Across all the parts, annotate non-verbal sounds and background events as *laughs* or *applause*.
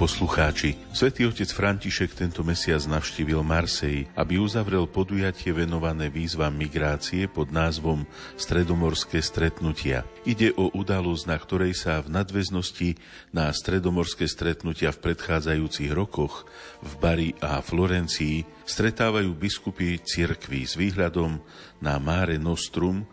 Poslucháči, svätý otec František tento mesiac navštívil Marsej, aby uzavrel podujatie venované výzvam migrácie pod názvom Stredomorské stretnutia. Ide o udalosť, na ktorej sa v nadväznosti na stredomorské stretnutia v predchádzajúcich rokoch v Bari a Florencii stretávajú biskupy cirkví s výhľadom na Mare Nostrum,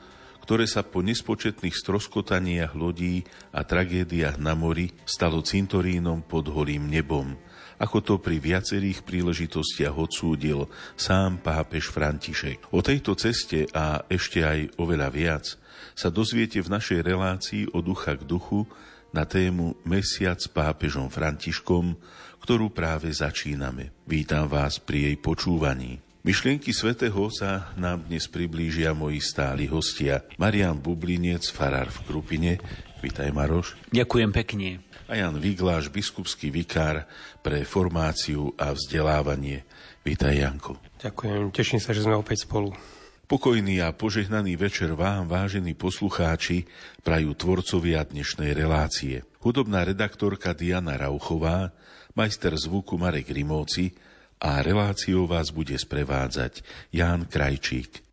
ktoré sa po nespočetných stroskotaniach lodí a tragédiách na mori stalo cintorínom pod holým nebom, ako to pri viacerých príležitostiach odsúdil sám pápež František. O tejto ceste a ešte aj oveľa viac sa dozviete v našej relácii o ducha k duchu na tému Mesiac s pápežom Františkom, ktorú práve začíname. Vítam vás pri jej počúvaní. Myšlienky svätého sa nám dnes priblížia moji stáli hostia. Marian Bublinec, farár v Krupine. Vítaj, Maroš. Ďakujem pekne. A Jan Vigláš, biskupský vikár pre formáciu a vzdelávanie. Vítaj, Janko. Ďakujem, teším sa, že sme opäť spolu. Pokojný a požehnaný večer vám, vážení poslucháči, prajú tvorcovia dnešnej relácie. Hudobná redaktorka Diana Rauchová, majster zvuku Marek Rimóci a reláciou vás bude sprevádzať Ján Krajčík.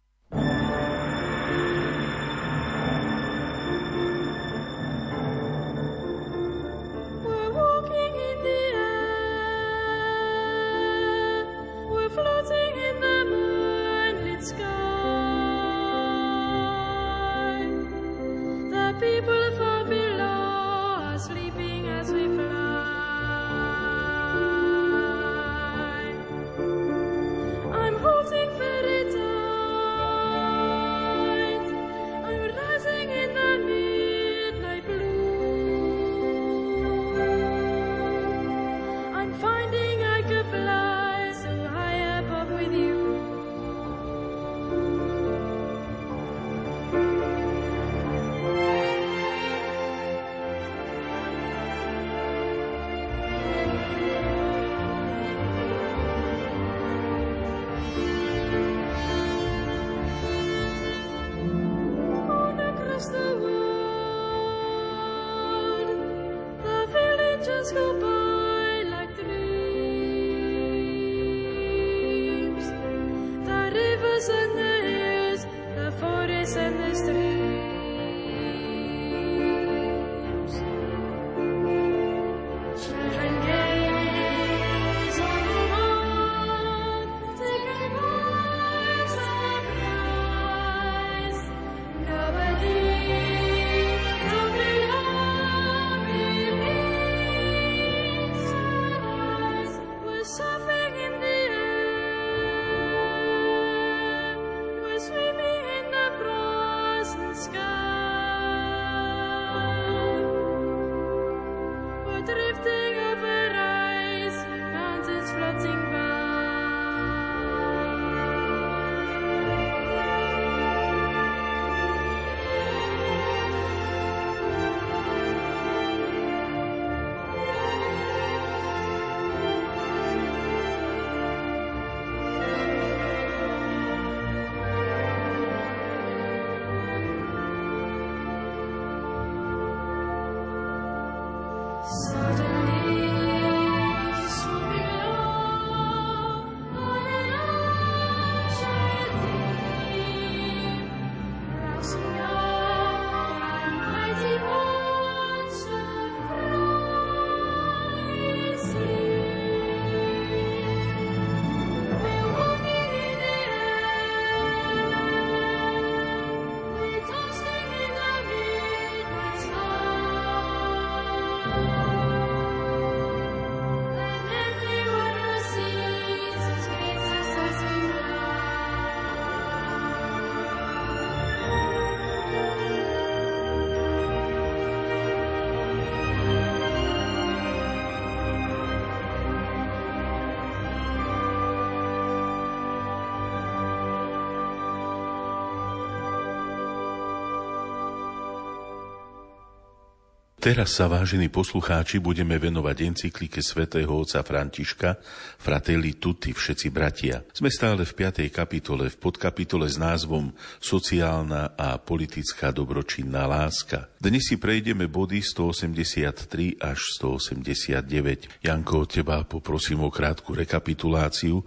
Teraz sa, vážení poslucháči, budeme venovať encyklike svätého otca Františka Fratelli Tutti, všetci bratia. Sme stále v 5. kapitole, v podkapitole s názvom Sociálna a politická dobročinná láska. Dnes si prejdeme body 183 až 189. Janko, od teba poprosím o krátku rekapituláciu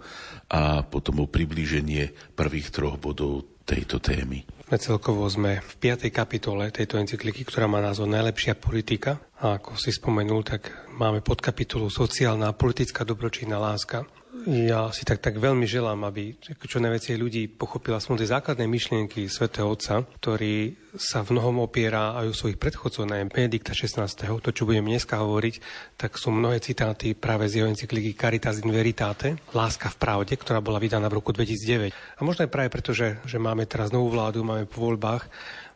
a potom o približenie prvých troch bodov tejto témy. Celkovo sme v 5. kapitole tejto encykliky, ktorá má názov Najlepšia politika. A ako si spomenul, tak máme podkapitolu Sociálna a politická dobročinná láska ja si tak, tak veľmi želám, aby čo najviacej ľudí pochopila aspoň tie základné myšlienky svätého Otca, ktorý sa v mnohom opiera aj u svojich predchodcov, najmä Benedikta XVI. To, čo budem dneska hovoriť, tak sú mnohé citáty práve z jeho encykliky Caritas in Veritate, Láska v pravde, ktorá bola vydaná v roku 2009. A možno aj práve preto, že, že máme teraz novú vládu, máme po voľbách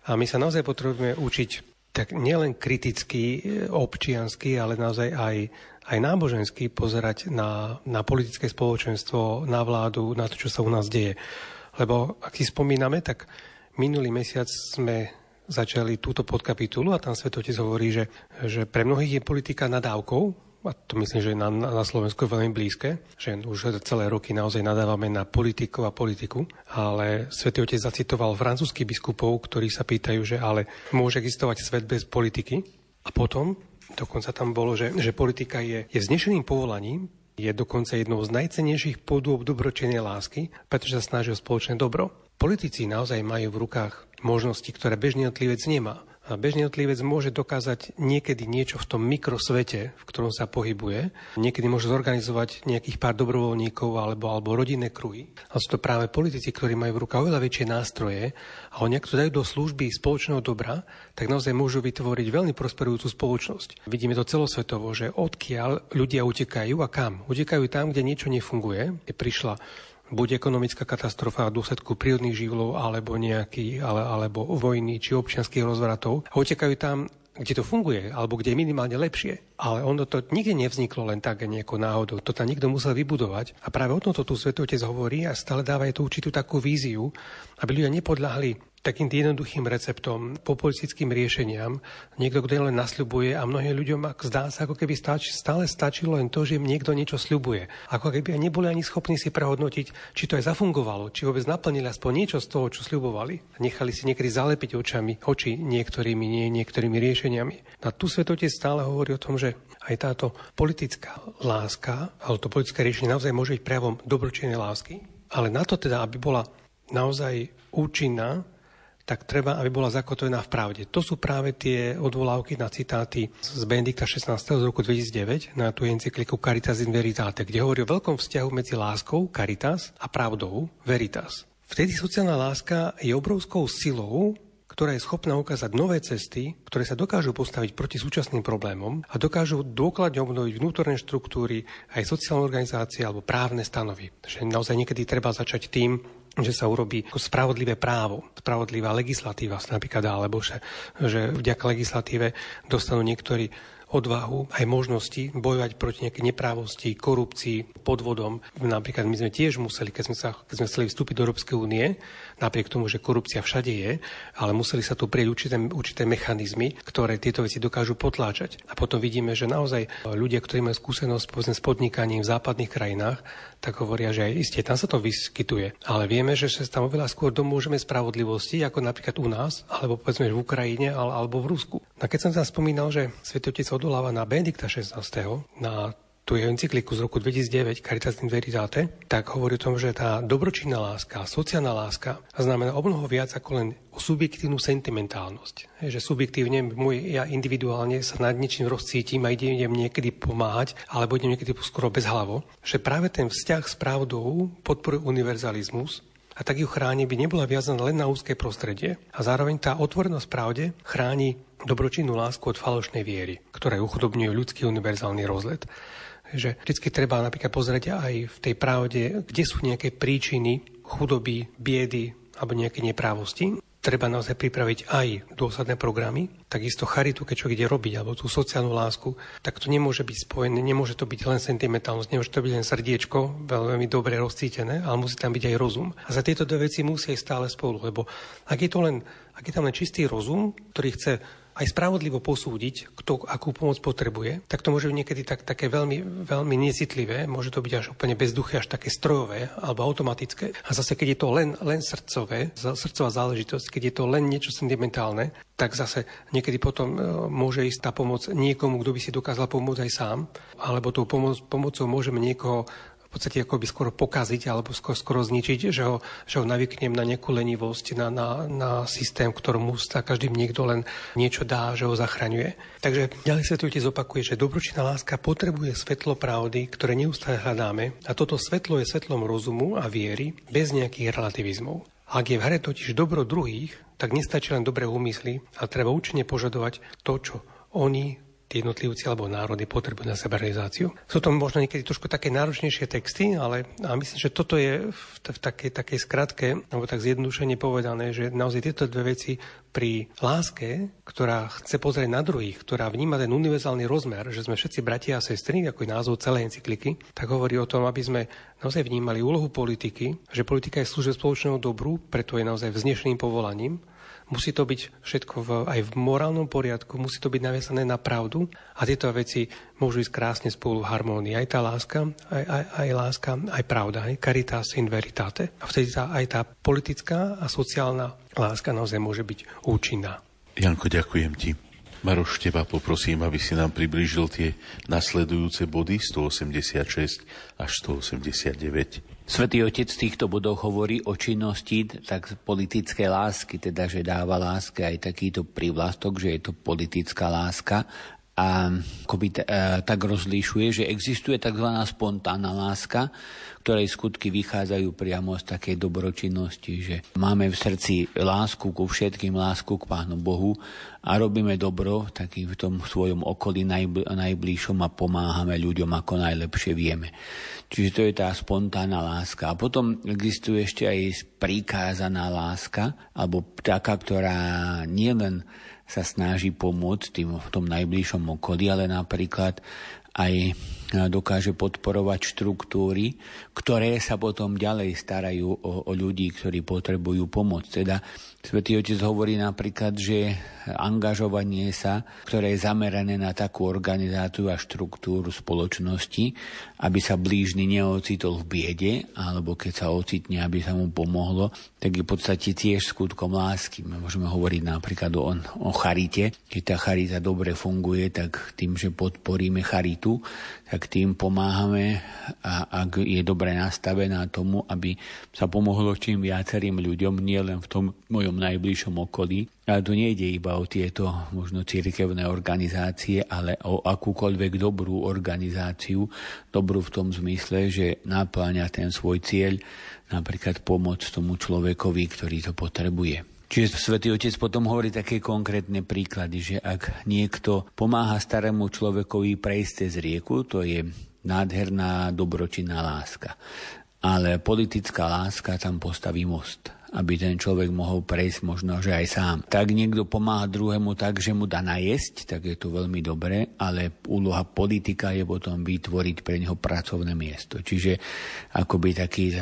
a my sa naozaj potrebujeme učiť tak nielen kriticky, občiansky, ale naozaj aj aj nábožensky pozerať na, na politické spoločenstvo, na vládu, na to, čo sa u nás deje. Lebo ak si spomíname, tak minulý mesiac sme začali túto podkapitulu a tam Svetotec hovorí, že, že pre mnohých je politika nadávkou, a to myslím, že na, na Slovensku je veľmi blízke, že už celé roky naozaj nadávame na politikov a politiku, ale Svetý Otec zacitoval francúzských biskupov, ktorí sa pýtajú, že ale môže existovať svet bez politiky? A potom Dokonca tam bolo, že, že politika je, je vznešeným povolaním, je dokonca jednou z najcenejších podôb dobročinnej lásky, pretože sa snaží o spoločné dobro. Politici naozaj majú v rukách možnosti, ktoré bežný jednotlivec nemá. A bežný jednotlivec môže dokázať niekedy niečo v tom mikrosvete, v ktorom sa pohybuje. Niekedy môže zorganizovať nejakých pár dobrovoľníkov alebo, alebo rodinné kruhy. A sú to práve politici, ktorí majú v rukách oveľa väčšie nástroje a oni ak to dajú do služby spoločného dobra, tak naozaj môžu vytvoriť veľmi prosperujúcu spoločnosť. Vidíme to celosvetovo, že odkiaľ ľudia utekajú a kam. Utekajú tam, kde niečo nefunguje. Je prišla buď ekonomická katastrofa v dôsledku prírodných živlov, alebo nejaký, ale, alebo vojny či občianských rozvratov. A utekajú tam kde to funguje, alebo kde je minimálne lepšie. Ale ono to nikde nevzniklo len tak nejako náhodou. To tam niekto musel vybudovať. A práve o tomto tu Svetotec hovorí a stále dáva aj tú určitú takú víziu, aby ľudia nepodľahli takým jednoduchým receptom, populistickým riešeniam. Niekto, kto len nasľubuje a mnohým ľuďom zdá sa, ako keby stač, stále stačilo len to, že im niekto niečo sľubuje. Ako keby neboli ani schopní si prehodnotiť, či to aj zafungovalo, či vôbec naplnili aspoň niečo z toho, čo sľubovali. Nechali si niekedy zalepiť očami, oči niektorými, nie niektorými riešeniami. A tu svetote stále hovorí o tom, že aj táto politická láska, alebo to politické riešenie naozaj môže byť prejavom dobročinnej lásky, ale na to teda, aby bola naozaj účinná, tak treba, aby bola zakotvená v pravde. To sú práve tie odvolávky na citáty z Benedikta 16. z roku 2009 na tú encykliku Caritas in Veritate, kde hovorí o veľkom vzťahu medzi láskou, caritas, a pravdou, veritas. Vtedy sociálna láska je obrovskou silou, ktorá je schopná ukázať nové cesty, ktoré sa dokážu postaviť proti súčasným problémom a dokážu dôkladne obnoviť vnútorné štruktúry, aj sociálne organizácie alebo právne stanovy. Takže naozaj niekedy treba začať tým, že sa urobí spravodlivé právo, spravodlivá legislatíva napríklad, alebo že, že vďaka legislatíve dostanú niektorí odvahu, aj možnosti bojovať proti nejakej neprávosti, korupcii, podvodom. Napríklad my sme tiež museli, keď sme, sa, keď sme chceli vstúpiť do Európskej únie, napriek tomu, že korupcia všade je, ale museli sa tu prieť určité, určité mechanizmy, ktoré tieto veci dokážu potláčať. A potom vidíme, že naozaj ľudia, ktorí majú skúsenosť povedzme, s podnikaním v západných krajinách, tak hovoria, že aj isté, tam sa to vyskytuje. Ale vieme, že sa tam oveľa skôr domôžeme spravodlivosti, ako napríklad u nás, alebo povedzme v Ukrajine, alebo v Rusku. A keď som tam spomínal, že Svetotec odoláva na Benedikta XVI, na tú jeho encykliku z roku 2009 Caritas in Veritate, tak hovorí o tom, že tá dobročinná láska, sociálna láska znamená o viac ako len subjektívnu sentimentálnosť. Že subjektívne môj, ja individuálne sa nad niečím rozcítim a idem, niekedy pomáhať, alebo idem niekedy skoro bez hlavo. Že práve ten vzťah s pravdou podporuje univerzalizmus, a tak ju chráni, by nebola viazaná len na úzke prostredie. A zároveň tá otvorenosť pravde chráni dobročinnú lásku od falošnej viery, ktoré uchudobňujú ľudský univerzálny rozlet. Že vždy treba napríklad pozrieť aj v tej pravde, kde sú nejaké príčiny chudoby, biedy alebo nejaké neprávosti treba naozaj pripraviť aj dôsledné programy, takisto charitu, keď človek ide robiť, alebo tú sociálnu lásku, tak to nemôže byť spojené, nemôže to byť len sentimentálnosť, nemôže to byť len srdiečko, veľmi dobre rozcítené, ale musí tam byť aj rozum. A za tieto dve veci musia ísť stále spolu, lebo ak je to len, ak je tam len čistý rozum, ktorý chce aj spravodlivo posúdiť, kto akú pomoc potrebuje, tak to môže byť niekedy tak, také veľmi, veľmi necitlivé, môže to byť až úplne bezduché, až také strojové alebo automatické. A zase, keď je to len, len srdcové, srdcová záležitosť, keď je to len niečo sentimentálne, tak zase niekedy potom e, môže ísť tá pomoc niekomu, kto by si dokázal pomôcť aj sám, alebo tou pomoc, pomocou môžeme niekoho podstate ako by skoro pokaziť alebo skoro, skoro zničiť, že ho, že ho navyknem na nejakú lenivosť, na, na, na systém, ktorom sa každým niekto len niečo dá, že ho zachraňuje. Takže ďalej svetujte zopakuje, že dobročinná láska potrebuje svetlo pravdy, ktoré neustále hľadáme a toto svetlo je svetlom rozumu a viery bez nejakých relativizmov. Ak je v hre totiž dobro druhých, tak nestačí len dobré úmysly, ale treba účinne požadovať to, čo oni tí jednotlivci alebo národy potrebujú na seberalizáciu. Sú to možno niekedy trošku také náročnejšie texty, ale a myslím, že toto je v, v takej, takej skratke, alebo tak zjednodušene povedané, že naozaj tieto dve veci pri láske, ktorá chce pozrieť na druhých, ktorá vníma ten univerzálny rozmer, že sme všetci bratia a sestry, ako je názov celej encykliky, tak hovorí o tom, aby sme naozaj vnímali úlohu politiky, že politika je služba spoločného dobru, preto je naozaj vznešeným povolaním Musí to byť všetko v, aj v morálnom poriadku, musí to byť naviazané na pravdu a tieto veci môžu ísť krásne spolu v harmónii. Aj tá láska, aj, aj, aj láska, aj pravda, aj caritas in veritate. A vtedy tá, aj tá politická a sociálna láska naozaj môže byť účinná. Janko, ďakujem ti. Maroš, teba poprosím, aby si nám priblížil tie nasledujúce body 186 až 189. Svetý Otec v týchto bodoch hovorí o činnosti tak politické lásky, teda že dáva láske aj takýto privlastok, že je to politická láska a akoby e, tak rozlišuje, že existuje tzv. spontánna láska, ktorej skutky vychádzajú priamo z takej dobročinnosti, že máme v srdci lásku ku všetkým, lásku k Pánu Bohu a robíme dobro taký v tom svojom okolí najbl- najbližšom a pomáhame ľuďom ako najlepšie vieme. Čiže to je tá spontánna láska. A potom existuje ešte aj prikázaná láska, alebo taká, ktorá nielen sa snaží pomôcť tým v tom najbližšom okolí, ale napríklad aj dokáže podporovať štruktúry, ktoré sa potom ďalej starajú o, o ľudí, ktorí potrebujú pomoc. Teda Svetý Otec hovorí napríklad, že angažovanie sa, ktoré je zamerané na takú organizáciu a štruktúru spoločnosti, aby sa blížny neocitol v biede, alebo keď sa ocitne, aby sa mu pomohlo, tak je v podstate tiež skutkom lásky. My môžeme hovoriť napríklad o, o charite. Keď tá charita dobre funguje, tak tým, že podporíme charitu, tak tým pomáhame a ak je dobre nastavená tomu, aby sa pomohlo čím viacerým ľuďom, nielen v tom mojom najbližšom okolí. Ale tu nejde iba o tieto možno cirkevné organizácie, ale o akúkoľvek dobrú organizáciu, dobrú v tom zmysle, že naplňa ten svoj cieľ, napríklad pomôcť tomu človekovi, ktorý to potrebuje. Čiže Svetý Otec potom hovorí také konkrétne príklady, že ak niekto pomáha starému človekovi prejsť cez rieku, to je nádherná dobročinná láska. Ale politická láska tam postaví most aby ten človek mohol prejsť možno, že aj sám. Tak niekto pomáha druhému tak, že mu dá najesť, tak je to veľmi dobré, ale úloha politika je potom vytvoriť pre neho pracovné miesto. Čiže akoby taký,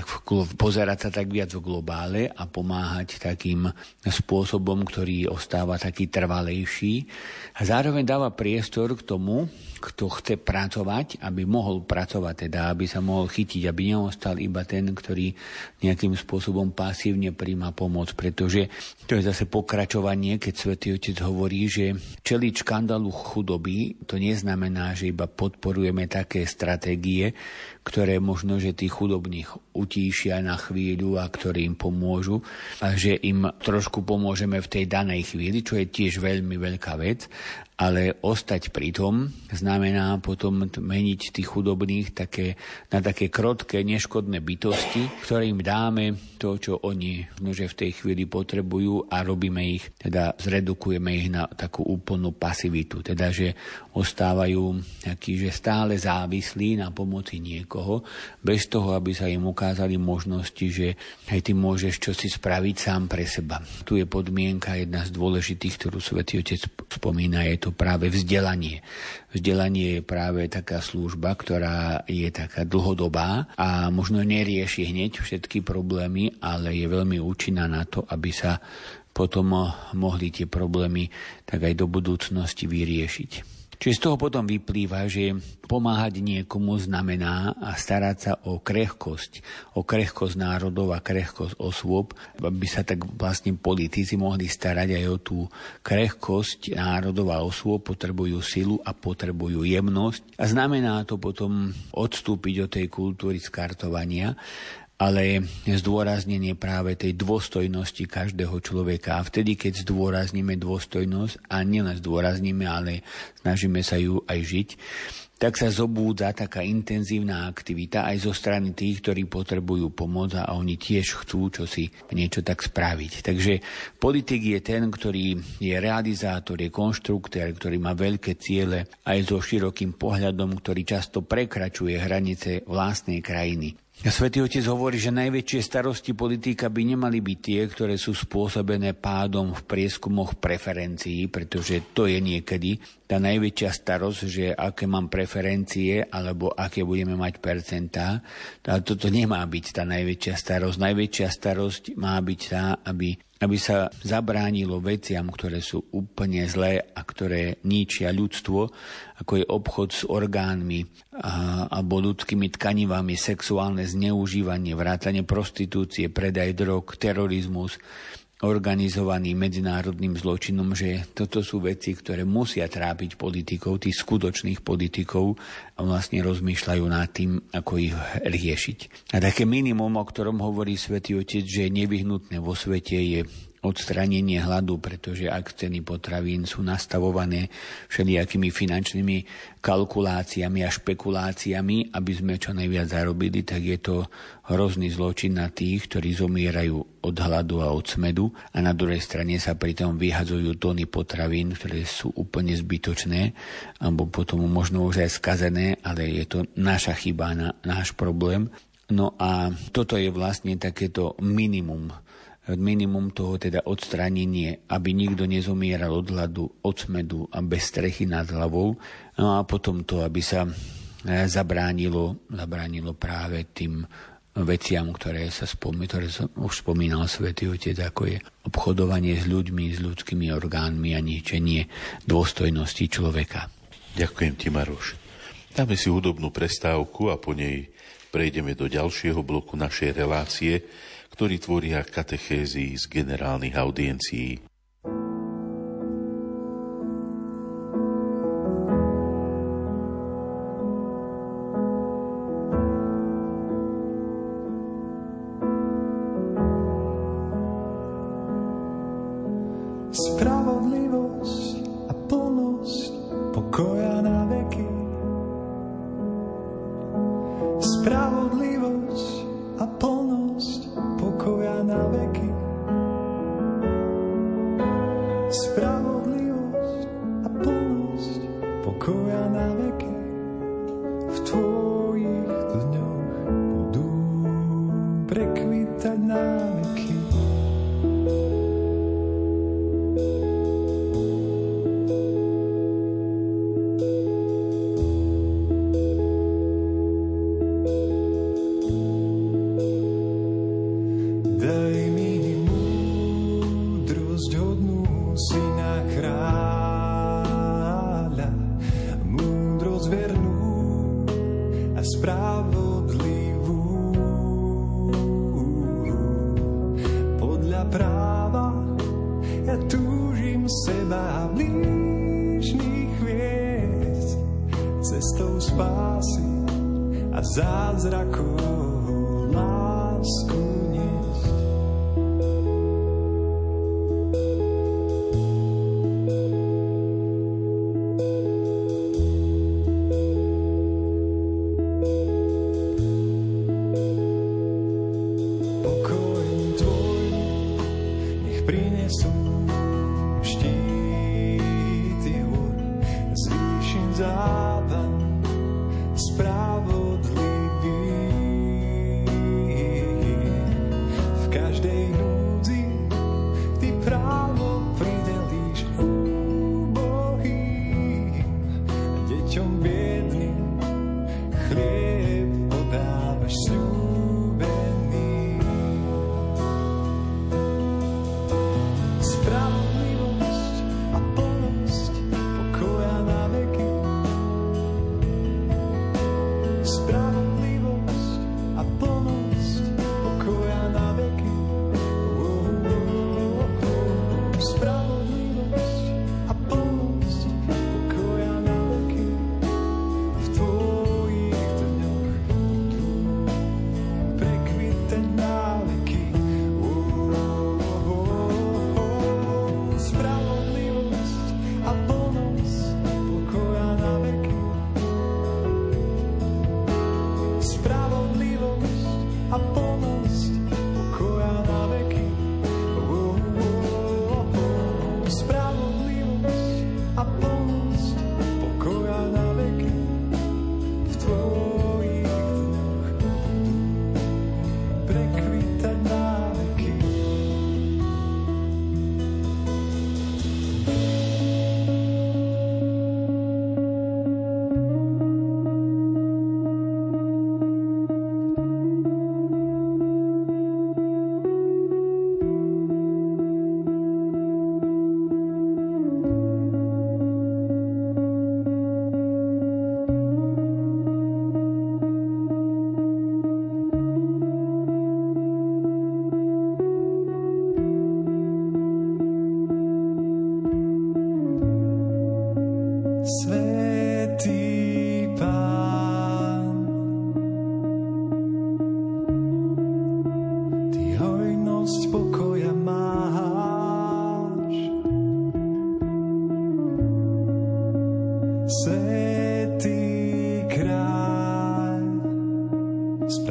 pozerať sa tak viac v globále a pomáhať takým spôsobom, ktorý ostáva taký trvalejší. A zároveň dáva priestor k tomu, kto chce pracovať, aby mohol pracovať, teda aby sa mohol chytiť, aby neostal iba ten, ktorý nejakým spôsobom pasívne príjma pomoc, pretože to je zase pokračovanie, keď Svetý Otec hovorí, že čeliť škandalu chudoby, to neznamená, že iba podporujeme také stratégie, ktoré možno, že tých chudobných utíšia na chvíľu a ktoré im pomôžu a že im trošku pomôžeme v tej danej chvíli, čo je tiež veľmi veľká vec, ale ostať pri tom znamená potom meniť tých chudobných také, na také krotké, neškodné bytosti, ktoré im dáme to, čo oni že v tej chvíli potrebujú a robíme ich, teda zredukujeme ich na takú úplnú pasivitu, teda že ostávajú takí, že stále závislí na pomoci niekoho, bez toho, aby sa im ukázali možnosti, že aj ty môžeš čosi spraviť sám pre seba. Tu je podmienka jedna z dôležitých, ktorú Svetý Otec spomína, je to práve vzdelanie. Vzdelanie je práve taká služba, ktorá je taká dlhodobá a možno nerieši hneď všetky problémy, ale je veľmi účinná na to, aby sa potom mohli tie problémy tak aj do budúcnosti vyriešiť. Čiže z toho potom vyplýva, že pomáhať niekomu znamená a starať sa o krehkosť, o krehkosť národov a krehkosť osôb, aby sa tak vlastne politici mohli starať aj o tú krehkosť národov a osôb, potrebujú silu a potrebujú jemnosť. A znamená to potom odstúpiť od tej kultúry skartovania ale zdôraznenie práve tej dôstojnosti každého človeka. A vtedy, keď zdôrazníme dôstojnosť, a nielen zdôrazníme, ale snažíme sa ju aj žiť, tak sa zobúdza taká intenzívna aktivita aj zo strany tých, ktorí potrebujú pomoc a oni tiež chcú čosi niečo tak spraviť. Takže politik je ten, ktorý je realizátor, je konštruktér, ktorý má veľké ciele aj so širokým pohľadom, ktorý často prekračuje hranice vlastnej krajiny. Svetý Otec hovorí, že najväčšie starosti politika by nemali byť tie, ktoré sú spôsobené pádom v prieskumoch preferencií, pretože to je niekedy tá najväčšia starosť, že aké mám preferencie alebo aké budeme mať percentá. Ale toto nemá byť tá najväčšia starosť. Najväčšia starosť má byť tá, aby aby sa zabránilo veciam, ktoré sú úplne zlé a ktoré ničia ľudstvo, ako je obchod s orgánmi a, alebo ľudskými tkanivami, sexuálne zneužívanie, vrátanie prostitúcie, predaj drog, terorizmus, organizovaný medzinárodným zločinom, že toto sú veci, ktoré musia trápiť politikov, tých skutočných politikov a vlastne rozmýšľajú nad tým, ako ich riešiť. A také minimum, o ktorom hovorí Svetý Otec, že je nevyhnutné vo svete, je odstránenie hladu, pretože ak ceny potravín sú nastavované všelijakými finančnými kalkuláciami a špekuláciami, aby sme čo najviac zarobili, tak je to hrozný zločin na tých, ktorí zomierajú od hladu a od smedu a na druhej strane sa pritom vyhadzujú tóny potravín, ktoré sú úplne zbytočné alebo potom možno už aj skazené, ale je to naša chyba, náš problém. No a toto je vlastne takéto minimum minimum toho teda odstránenie, aby nikto nezomieral od hladu, od smedu a bez strechy nad hlavou. No a potom to, aby sa e, zabránilo, zabránilo práve tým veciam, ktoré sa spomí, ktoré som už spomínal Svetý Otec, ako je obchodovanie s ľuďmi, s ľudskými orgánmi a ničenie dôstojnosti človeka. Ďakujem ti, Maroš. Dáme si hudobnú prestávku a po nej prejdeme do ďalšieho bloku našej relácie, ktorí tvoria katechézy z generálnych audiencií. cestou spásy a zázrakov lásku.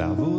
Gustavo.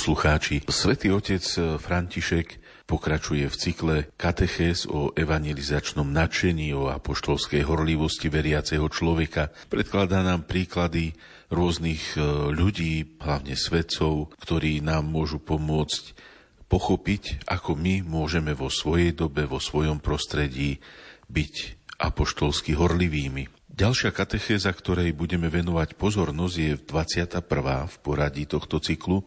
Poslucháči, svätý otec František pokračuje v cykle Katechéz o evangelizačnom nadšení, o apoštolskej horlivosti veriaceho človeka. Predkladá nám príklady rôznych e, ľudí, hlavne svetcov, ktorí nám môžu pomôcť pochopiť, ako my môžeme vo svojej dobe, vo svojom prostredí byť apoštolsky horlivými. Ďalšia katechéza, ktorej budeme venovať pozornosť, je 21. v poradí tohto cyklu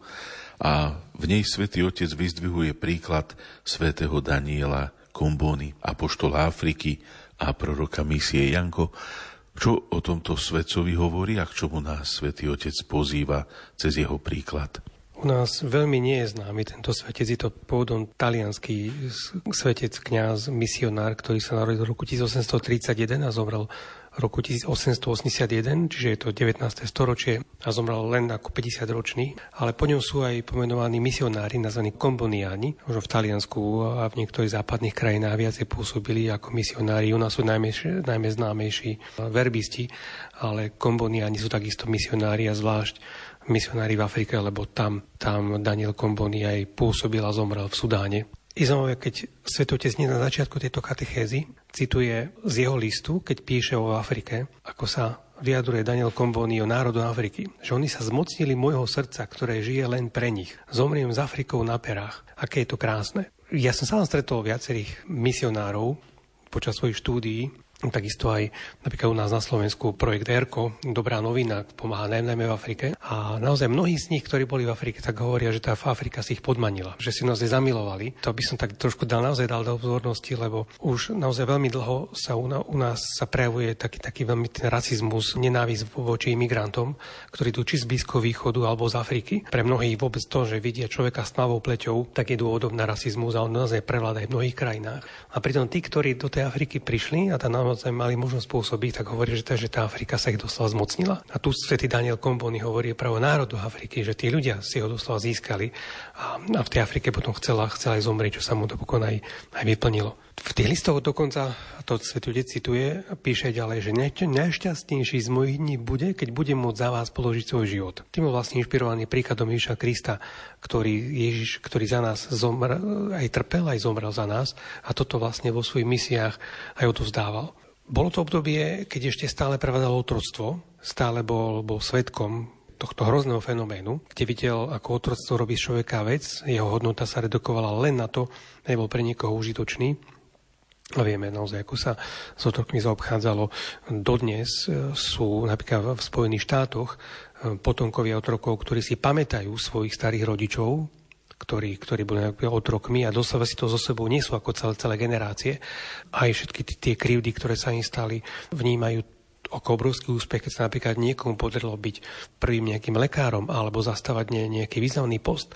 a v nej svätý Otec vyzdvihuje príklad svätého Daniela Kombóny, apoštola Afriky a proroka misie Janko, čo o tomto svetcovi hovorí a k čomu nás svätý Otec pozýva cez jeho príklad. U nás veľmi nie je známy tento svetec, je to pôvodom talianský svetec, kňaz, misionár, ktorý sa narodil v roku 1831 a zomrel roku 1881, čiže je to 19. storočie a zomrel len ako 50 ročný, ale po ňom sú aj pomenovaní misionári nazvaní komboniáni, možno v Taliansku a v niektorých západných krajinách viacej pôsobili ako misionári. U nás sú najmä, najmä známejší verbisti, ale komboniáni sú takisto misionári a zvlášť misionári v Afrike, lebo tam, tam Daniel Komboni aj pôsobil a zomrel v Sudáne. Je zaujímavé, keď Svetotec na začiatku tejto katechézy cituje z jeho listu, keď píše o Afrike, ako sa vyjadruje Daniel Komboni o národu Afriky, že oni sa zmocnili môjho srdca, ktoré žije len pre nich. Zomriem s Afrikou na perách. Aké je to krásne. Ja som sa stretol viacerých misionárov počas svojich štúdií Takisto aj napríklad u nás na Slovensku projekt ERKO, dobrá novina, pomáha najmä v Afrike. A naozaj mnohí z nich, ktorí boli v Afrike, tak hovoria, že tá Afrika si ich podmanila, že si naozaj zamilovali. To by som tak trošku dal naozaj dal do pozornosti, lebo už naozaj veľmi dlho sa u, u nás sa prejavuje taký, taký veľmi ten rasizmus, nenávisť voči imigrantom, ktorí tu či z Blízkoho východu alebo z Afriky. Pre mnohých vôbec to, že vidia človeka s tmavou pleťou, tak je dôvodom na rasizmus a on naozaj prevláda aj v mnohých krajinách. A pritom tí, ktorí do tej Afriky prišli a tá naozaj mali možnosť pôsobiť, tak hovorí, že tá, že tá Afrika sa ich doslova zmocnila. A tu svätý Daniel Kombony hovorí práve národu Afriky, že tí ľudia si ho doslova získali a, a v tej Afrike potom chcela, chcela aj zomrieť, čo sa mu to aj, aj vyplnilo. V tých listoch dokonca, to svetý cituje, píše ďalej, že najšťastnejší z mojich dní bude, keď budem môcť za vás položiť svoj život. Tým vlastne inšpirovaný príkladom Ježiša Krista, ktorý, Ježiš, ktorý za nás zomr, aj trpel, aj zomrel za nás a toto vlastne vo svojich misiách aj odovzdával. Bolo to obdobie, keď ešte stále prevádzalo otroctvo, stále bol, bol svetkom tohto hrozného fenoménu, kde videl, ako otroctvo robí človeka vec, jeho hodnota sa redukovala len na to, nebol pre niekoho užitočný. A vieme naozaj, ako sa s otrokmi zaobchádzalo. Dodnes e, sú napríklad v Spojených štátoch e, potomkovia otrokov, ktorí si pamätajú svojich starých rodičov, ktorí, ktorí boli otrokmi a doslova si to so sebou nesú ako celé, celé generácie. Aj všetky tie krivdy, ktoré sa im stali, vnímajú ako obrovský úspech, keď sa napríklad niekomu podarilo byť prvým nejakým lekárom alebo zastávať nejaký významný post.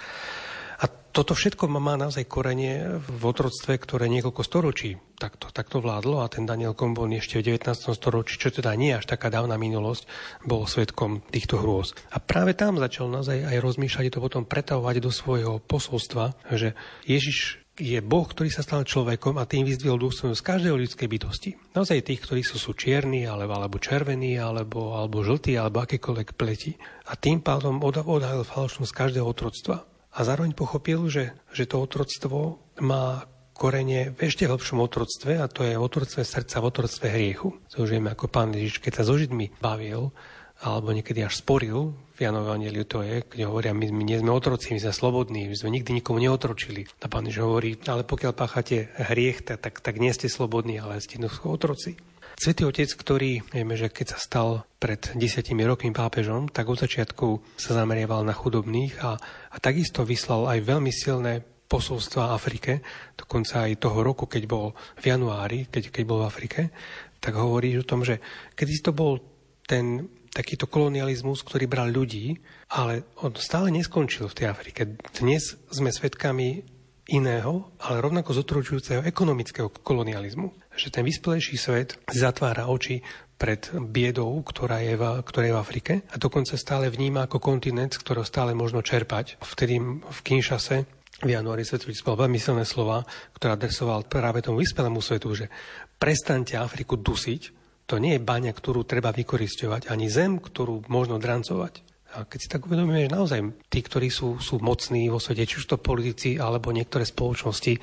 Toto všetko má naozaj korenie v otroctve, ktoré niekoľko storočí takto, takto vládlo a ten Daniel Kombon ešte v 19. storočí, čo teda nie až taká dávna minulosť, bol svetkom týchto hrôz. A práve tam začal naozaj aj rozmýšľať to potom pretavovať do svojho posolstva, že Ježiš je Boh, ktorý sa stal človekom a tým vyzdvihol dôstojnosť každej ľudskej bytosti. Naozaj tých, ktorí sú, sú čierni, alebo, alebo červení, alebo, alebo žltí, alebo akékoľvek pleti. A tým pádom odhalil falošnosť každého otroctva. A zároveň pochopil, že, že to otroctvo má korene v ešte hlbšom otroctve a to je otroctve srdca, v otroctve hriechu. To už vieme, ako pán Ježiš, keď sa so Židmi bavil, alebo niekedy až sporil, v Janovom to je, kde hovoria, my, my nie sme otroci, my sme slobodní, my sme nikdy nikomu neotročili. A pán Ježiš hovorí, ale pokiaľ páchate hriech, tak, tak, tak nie ste slobodní, ale ste otroci. Svetý Otec, ktorý, vieme, že keď sa stal pred desiatimi rokmi pápežom, tak od začiatku sa zameriaval na chudobných a, a takisto vyslal aj veľmi silné posolstva Afrike, dokonca aj toho roku, keď bol v januári, keď, keď bol v Afrike, tak hovorí o tom, že keď to bol ten takýto kolonializmus, ktorý bral ľudí, ale on stále neskončil v tej Afrike. Dnes sme svedkami iného, ale rovnako zotročujúceho ekonomického kolonializmu. Že ten vyspelejší svet zatvára oči pred biedou, ktorá je, v, ktorá je v Afrike a dokonca stále vníma ako kontinent, z ktorého stále možno čerpať. Vtedy v Kinshase v januári Svetovič mal veľmi silné slova, ktoré adresoval práve tomu vyspelému svetu, že prestaňte Afriku dusiť, to nie je baňa, ktorú treba vykoristovať, ani zem, ktorú možno drancovať. A keď si tak uvedomíme, že naozaj tí, ktorí sú, sú mocní vo svete, či už to politici alebo niektoré spoločnosti,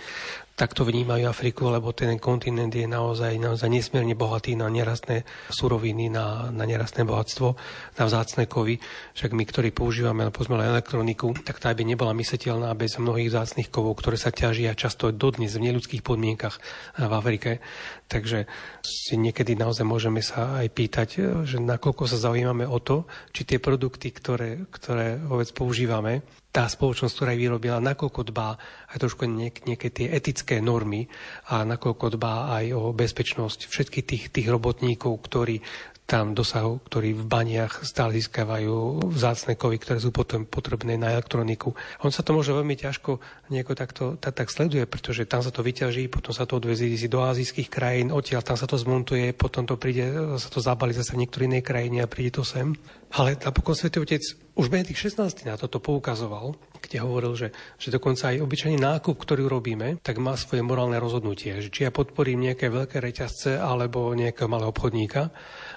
takto vnímajú Afriku, lebo ten kontinent je naozaj, naozaj nesmierne bohatý na nerastné suroviny, na, na nerastné bohatstvo, na vzácne kovy. Však my, ktorí používame povedzme elektroniku, tak tá by nebola mysliteľná bez mnohých vzácných kovov, ktoré sa ťažia často dodnes v neludských podmienkach v Afrike. Takže si niekedy naozaj môžeme sa aj pýtať, že nakoľko sa zaujímame o to, či tie produkty, ktoré, ktoré vôbec používame, tá spoločnosť, ktorá ich vyrobila, nakoľko dbá aj trošku niek- nejaké tie etické normy a nakoľko dbá aj o bezpečnosť všetkých tých, tých robotníkov, ktorí tam dosahu, ktorí v baniach stále získavajú vzácne kovy, ktoré sú potom potrebné na elektroniku. On sa to môže veľmi ťažko nejako takto tak, tak sleduje, pretože tam sa to vyťaží, potom sa to odvezí do azijských krajín, odtiaľ tam sa to zmontuje, potom to príde, sa to zabali zase v niektorej inej krajine a príde to sem. Ale napokon Svetý Otec už Benedikt 16. na toto poukazoval, kde hovoril, že, že dokonca aj obyčajný nákup, ktorý robíme, tak má svoje morálne rozhodnutie. Že či ja podporím nejaké veľké reťazce alebo nejakého malého obchodníka,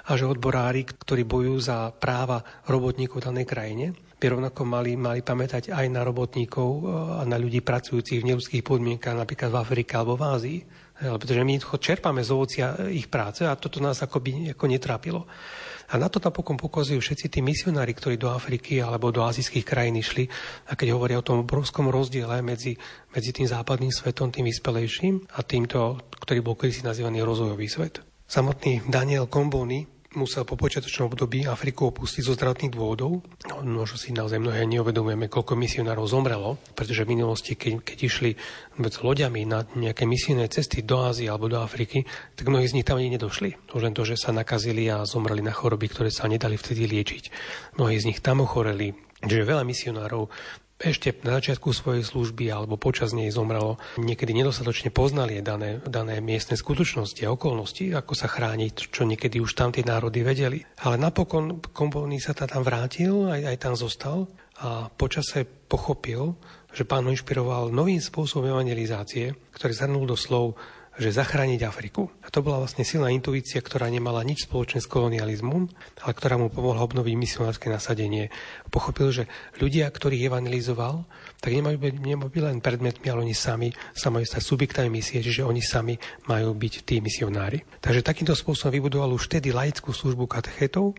a že odborári, ktorí bojujú za práva robotníkov v danej krajine, by rovnako mali, mali pamätať aj na robotníkov e, a na ľudí pracujúcich v neludských podmienkach, napríklad v Afrike alebo v Ázii. Pretože my čerpame z ovocia ich práce a toto nás akoby ako netrápilo. A na to napokon pokazujú všetci tí misionári, ktorí do Afriky alebo do azijských krajín išli a keď hovoria o tom obrovskom rozdiele medzi, medzi tým západným svetom, tým vyspelejším a týmto, ktorý bol kedysi nazývaný rozvojový svet. Samotný Daniel Komboni, musel po počiatočnom období Afriku opustiť zo zdravotných dôvodov. No, možno si naozaj mnohé neuvedomujeme, koľko misionárov zomrelo, pretože v minulosti, keď, keď išli vôbec loďami na nejaké misijné cesty do Ázie alebo do Afriky, tak mnohí z nich tam ani nedošli. Už len to, že sa nakazili a zomreli na choroby, ktoré sa nedali vtedy liečiť. Mnohí z nich tam ochoreli, že veľa misionárov ešte na začiatku svojej služby alebo počas nej zomrelo, niekedy nedostatočne poznali dané, dané miestne skutočnosti a okolnosti, ako sa chrániť, čo niekedy už tam tie národy vedeli. Ale napokon Kombolný sa tam vrátil, aj, aj tam zostal a počase pochopil, že pán ho inšpiroval novým spôsobom evangelizácie, ktorý zhrnul do slov že zachrániť Afriku. A to bola vlastne silná intuícia, ktorá nemala nič spoločné s kolonializmom, ale ktorá mu pomohla obnoviť misionárske nasadenie. Pochopil, že ľudia, ktorých evangelizoval, tak nemajú byť, nemajú byť len predmetmi, ale oni sami sa majú stať subjektami misie, čiže oni sami majú byť tí misionári. Takže takýmto spôsobom vybudoval už vtedy laickú službu katechetov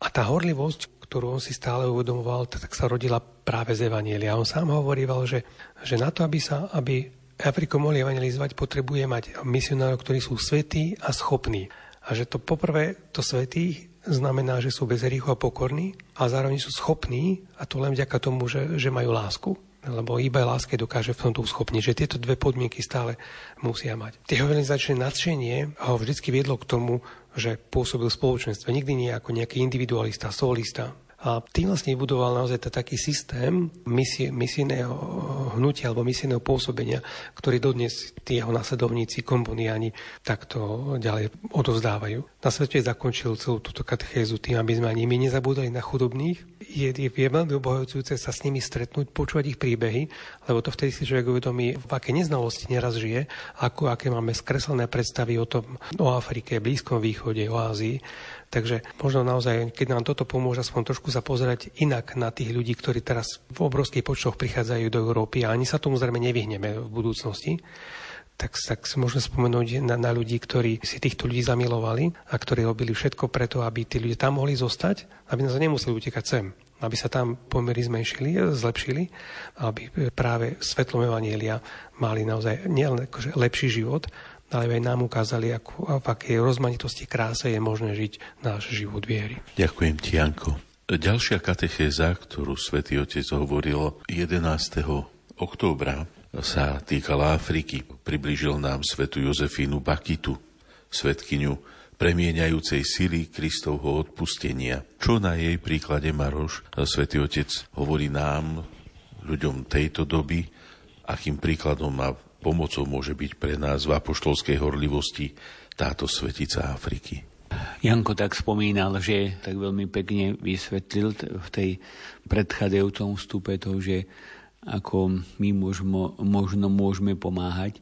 a tá horlivosť, ktorú on si stále uvedomoval, tak sa rodila práve z Evanielia. On sám hovoríval, že, že na to, aby, sa, aby Afriku mohli evangelizovať, potrebuje mať misionárov, ktorí sú svetí a schopní. A že to poprvé, to svetí znamená, že sú bez hriechu a pokorní a zároveň sú schopní, a to len vďaka tomu, že, že majú lásku. lebo iba láske dokáže v tomto uschopniť, že tieto dve podmienky stále musia mať. Tie evangelizačné nadšenie ho vždy viedlo k tomu, že pôsobil v spoločenstve, nikdy nie ako nejaký individualista, solista, a tým vlastne vybudoval naozaj taký systém misie, misijného hnutia alebo misijného pôsobenia, ktorý dodnes tí jeho nasledovníci, komboniani takto ďalej odovzdávajú. Na svete zakončil celú túto katechézu tým, aby sme ani my nezabúdali na chudobných. Je, je, je veľmi obohajúce sa s nimi stretnúť, počúvať ich príbehy, lebo to vtedy si človek uvedomí, v aké neznalosti neraz žije, ako aké máme skreslené predstavy o tom, o Afrike, Blízkom východe, o Ázii Takže možno naozaj, keď nám toto pomôže aspoň trošku sa pozerať inak na tých ľudí, ktorí teraz v obrovských počtoch prichádzajú do Európy a ani sa tomu zrejme nevyhneme v budúcnosti, tak, tak si môžeme spomenúť na, na ľudí, ktorí si týchto ľudí zamilovali a ktorí robili všetko preto, aby tí ľudia tam mohli zostať, aby nás nemuseli utekať sem aby sa tam pomery zmenšili, zlepšili, aby práve svetlom Evanielia mali naozaj nielen akože lepší život, ale aj nám ukázali, ako, v akej rozmanitosti kráse je možné žiť náš život viery. Ďakujem ti, Janko. Ďalšia katechéza, ktorú svätý Otec hovoril 11. októbra, sa týkala Afriky. Priblížil nám svetu Jozefínu Bakitu, svetkyňu premieňajúcej sily Kristovho odpustenia. Čo na jej príklade Maroš, svätý Otec, hovorí nám, ľuďom tejto doby, akým príkladom má pomocou môže byť pre nás v apoštolskej horlivosti táto svetica Afriky. Janko tak spomínal, že tak veľmi pekne vysvetlil v tej predchádzajúcom vstupe to, že ako my môžemo, možno môžeme pomáhať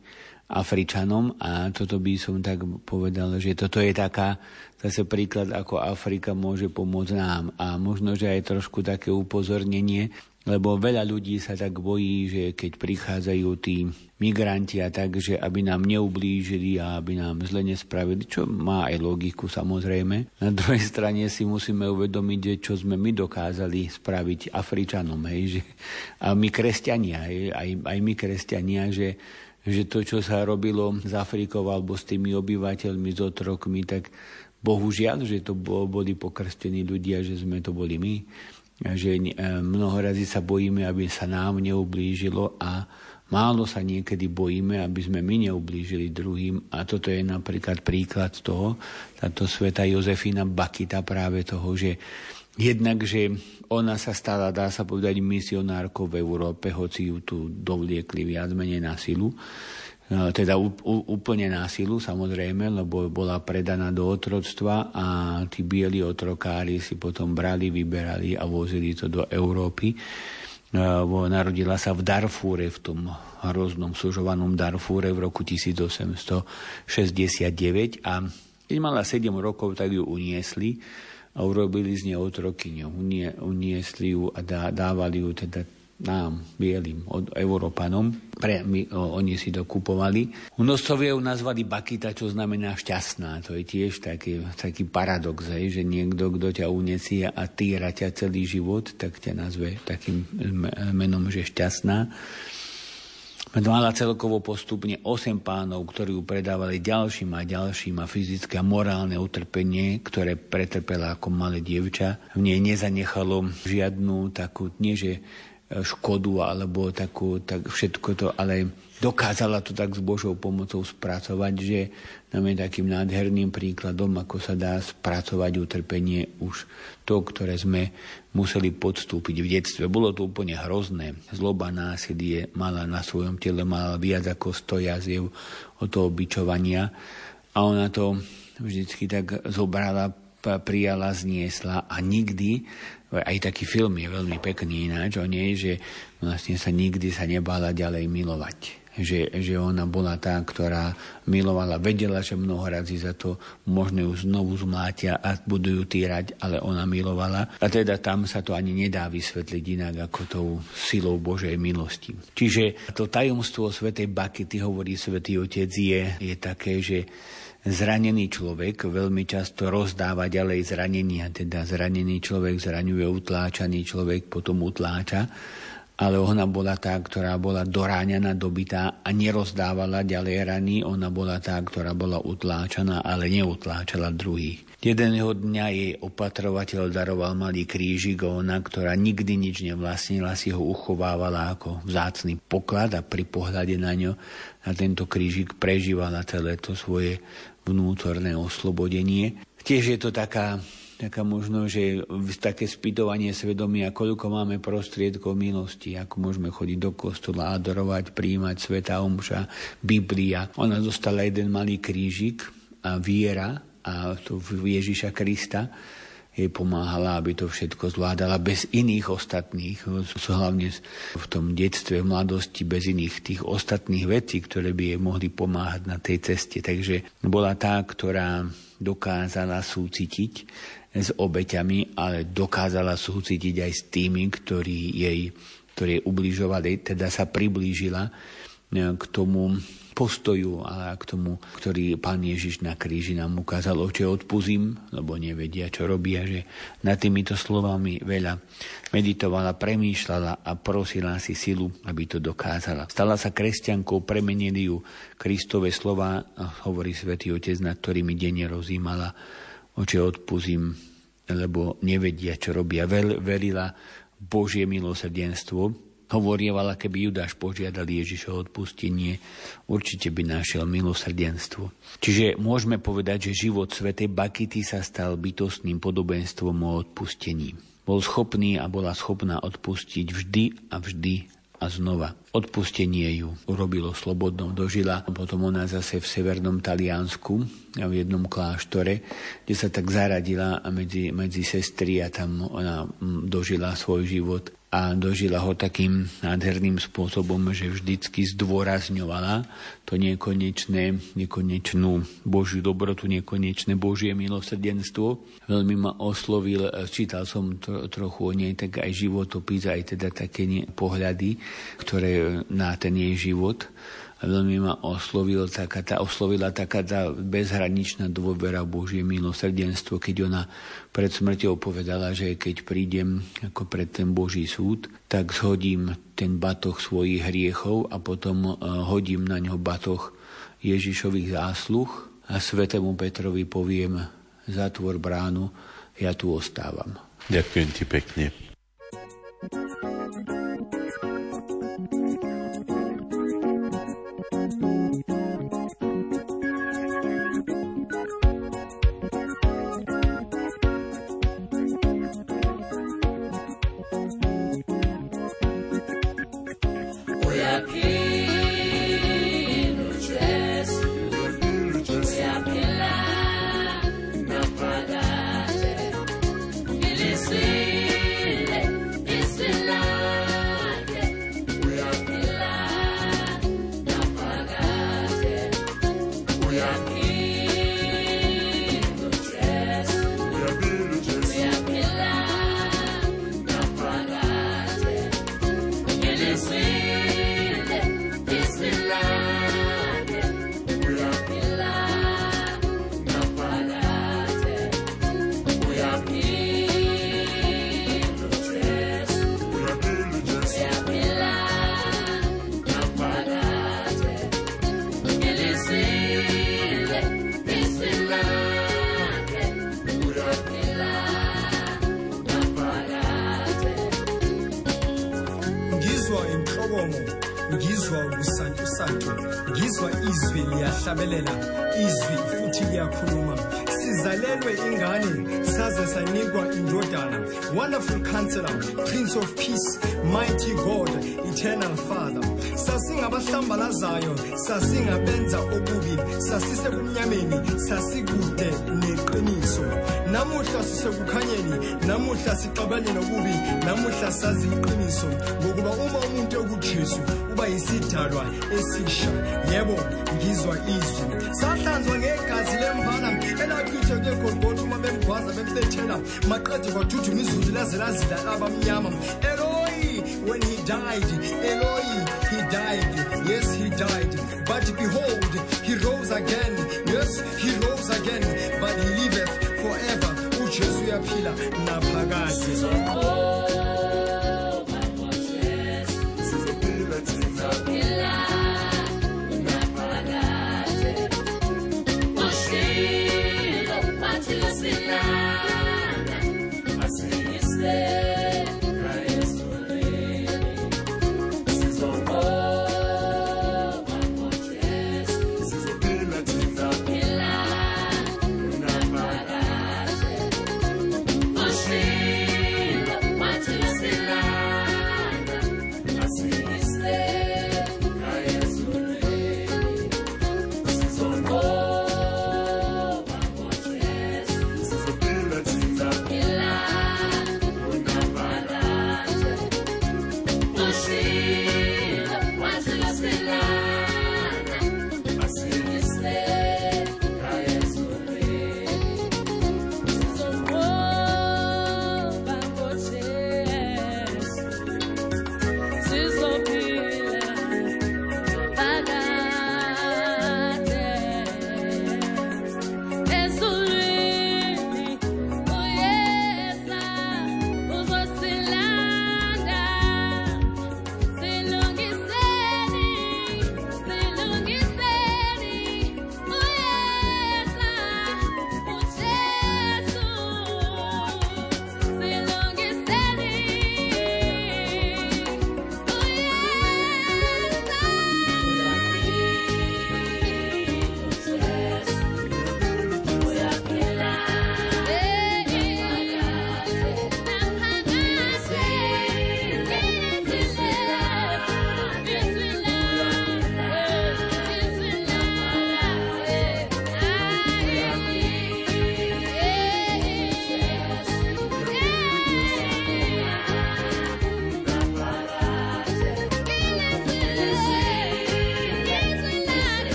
Afričanom a toto by som tak povedal, že toto je taká zase príklad, ako Afrika môže pomôcť nám a možno, že aj trošku také upozornenie, lebo veľa ľudí sa tak bojí, že keď prichádzajú tí migranti a tak, že aby nám neublížili a aby nám zle nespravili, čo má aj logiku samozrejme. Na druhej strane si musíme uvedomiť, čo sme my dokázali spraviť Afričanom, hej, že, a my kresťania, hej, aj, aj my kresťania, že že to, čo sa robilo s Afrikou alebo s tými obyvateľmi, s otrokmi, tak bohužiaľ, že to boli pokrstení ľudia, že sme to boli my že e, mnoho razy sa bojíme, aby sa nám neublížilo a málo sa niekedy bojíme, aby sme my neublížili druhým. A toto je napríklad príklad toho, táto sveta Jozefina Bakita práve toho, že jednak, že ona sa stala, dá sa povedať, misionárkou v Európe, hoci ju tu dovliekli viac menej na silu, teda úplne násilu samozrejme, lebo bola predaná do otroctva a tí bieli otrokári si potom brali, vyberali a vozili to do Európy. No, narodila sa v Darfúre, v tom hroznom sužovanom Darfúre v roku 1869 a keď mala 7 rokov, tak ju uniesli a urobili z nej otrokyňu. Unie, uniesli ju a dávali ju teda nám, bielým, od Európanom. Pre, my, o, oni si to kupovali. U noscovia ju nazvali Bakita, čo znamená šťastná. To je tiež taký, taký paradox, hej, že niekto, kto ťa unesie a týra ťa celý život, tak ťa nazve takým menom, že šťastná. Mala celkovo postupne 8 pánov, ktorí ju predávali ďalším a ďalším a fyzické a morálne utrpenie, ktoré pretrpela ako malé dievča. V nej nezanechalo žiadnu takú, nie že škodu alebo takú, tak všetko to, ale dokázala to tak s Božou pomocou spracovať, že nám je takým nádherným príkladom, ako sa dá spracovať utrpenie už to, ktoré sme museli podstúpiť v detstve. Bolo to úplne hrozné. Zloba, násilie mala na svojom tele, mala viac ako 100 jaziev od toho bičovania a ona to vždycky tak zobrala, prijala, zniesla a nikdy aj taký film je veľmi pekný ináč o nej, že vlastne sa nikdy sa nebála ďalej milovať. Že, že ona bola tá, ktorá milovala, vedela, že mnoho razy za to možno ju znovu zmlátia a budú ju týrať, ale ona milovala. A teda tam sa to ani nedá vysvetliť inak ako tou silou Božej milosti. Čiže to tajomstvo Svetej Bakity, hovorí Svetý Otec, je, je také, že zranený človek veľmi často rozdáva ďalej zranenia, teda zranený človek zraňuje utláčaný človek, potom utláča ale ona bola tá, ktorá bola doráňaná, dobitá a nerozdávala ďalej rany. Ona bola tá, ktorá bola utláčaná, ale neutláčala druhých. Jedného dňa jej opatrovateľ daroval malý krížik ona, ktorá nikdy nič nevlastnila, si ho uchovávala ako vzácný poklad a pri pohľade na ňo na tento krížik prežívala celé to svoje vnútorné oslobodenie. Tiež je to taká taká možno, že také spýtovanie svedomia, koľko máme prostriedkov milosti, ako môžeme chodiť do kostola, adorovať, príjmať Sveta Omša, Biblia. Ona dostala jeden malý krížik a viera a to Ježiša Krista jej pomáhala, aby to všetko zvládala bez iných ostatných, hlavne v tom detstve, v mladosti, bez iných tých ostatných vecí, ktoré by jej mohli pomáhať na tej ceste. Takže bola tá, ktorá dokázala súcitiť s obeťami, ale dokázala súcitiť aj s tými, ktorí jej, ktorí ubližovali, teda sa priblížila eh, k tomu postoju a k tomu, ktorý pán Ježiš na kríži nám ukázal, oče odpuzím, lebo nevedia, čo robia, že nad týmito slovami veľa meditovala, premýšľala a prosila si silu, aby to dokázala. Stala sa kresťankou, premenili ju Kristove slova, hovorí svätý Otec, nad ktorými denne rozímala oče odpuzím, lebo nevedia, čo robia. verila Božie milosrdenstvo, hovorievala, keby Judáš požiadal Ježiša o odpustenie, určite by našiel milosrdenstvo. Čiže môžeme povedať, že život svätej Bakity sa stal bytostným podobenstvom o odpustení. Bol schopný a bola schopná odpustiť vždy a vždy a znova. Odpustenie ju urobilo slobodnou, dožila. Potom ona zase v severnom Taliansku, v jednom kláštore, kde sa tak zaradila medzi, medzi sestry a tam ona mm, dožila svoj život a dožila ho takým nádherným spôsobom, že vždycky zdôrazňovala to nekonečné, nekonečnú Božiu dobrotu, nekonečné Božie milosrdenstvo. Veľmi ma oslovil, čítal som to, trochu o nej, tak aj životopis, aj teda také pohľady, ktoré na ten jej život veľmi ma oslovil taká tá, oslovila taká tá bezhraničná dôvera Božie milosrdenstvo, keď ona pred smrťou povedala, že keď prídem ako pred ten Boží súd, tak zhodím ten batoh svojich hriechov a potom uh, hodím na ňo batoh Ježišových zásluh a svetému Petrovi poviem, zatvor bránu, ja tu ostávam. Ďakujem ti pekne. Liyahlabelela izwi futhi liyakhuluma. Sizalelwe ingane saze sanikwa indodana. Wonderful counselor prince of peace mighty god eternal father. Sasingabahlambazayo sasingabenza okubi. Sasisebumnyameni sasikude neqiniso namuhla sisekukhanyeni namuhla sixabane nokubi namuhla sazi iqiniso ngokuba uma umuntu ekujesu uba yisidalwa esisha yebo ngizwa izwi. Sahlanzwa ngegazi lemvana elachithwe kegolgotha uma bemgwaza bemfethela maqede kwaduthuma izulu laze lazila abamnyama. Eloi when he died eloi he died yes he died but behold he rose again yes he rose again uyaphila naphakade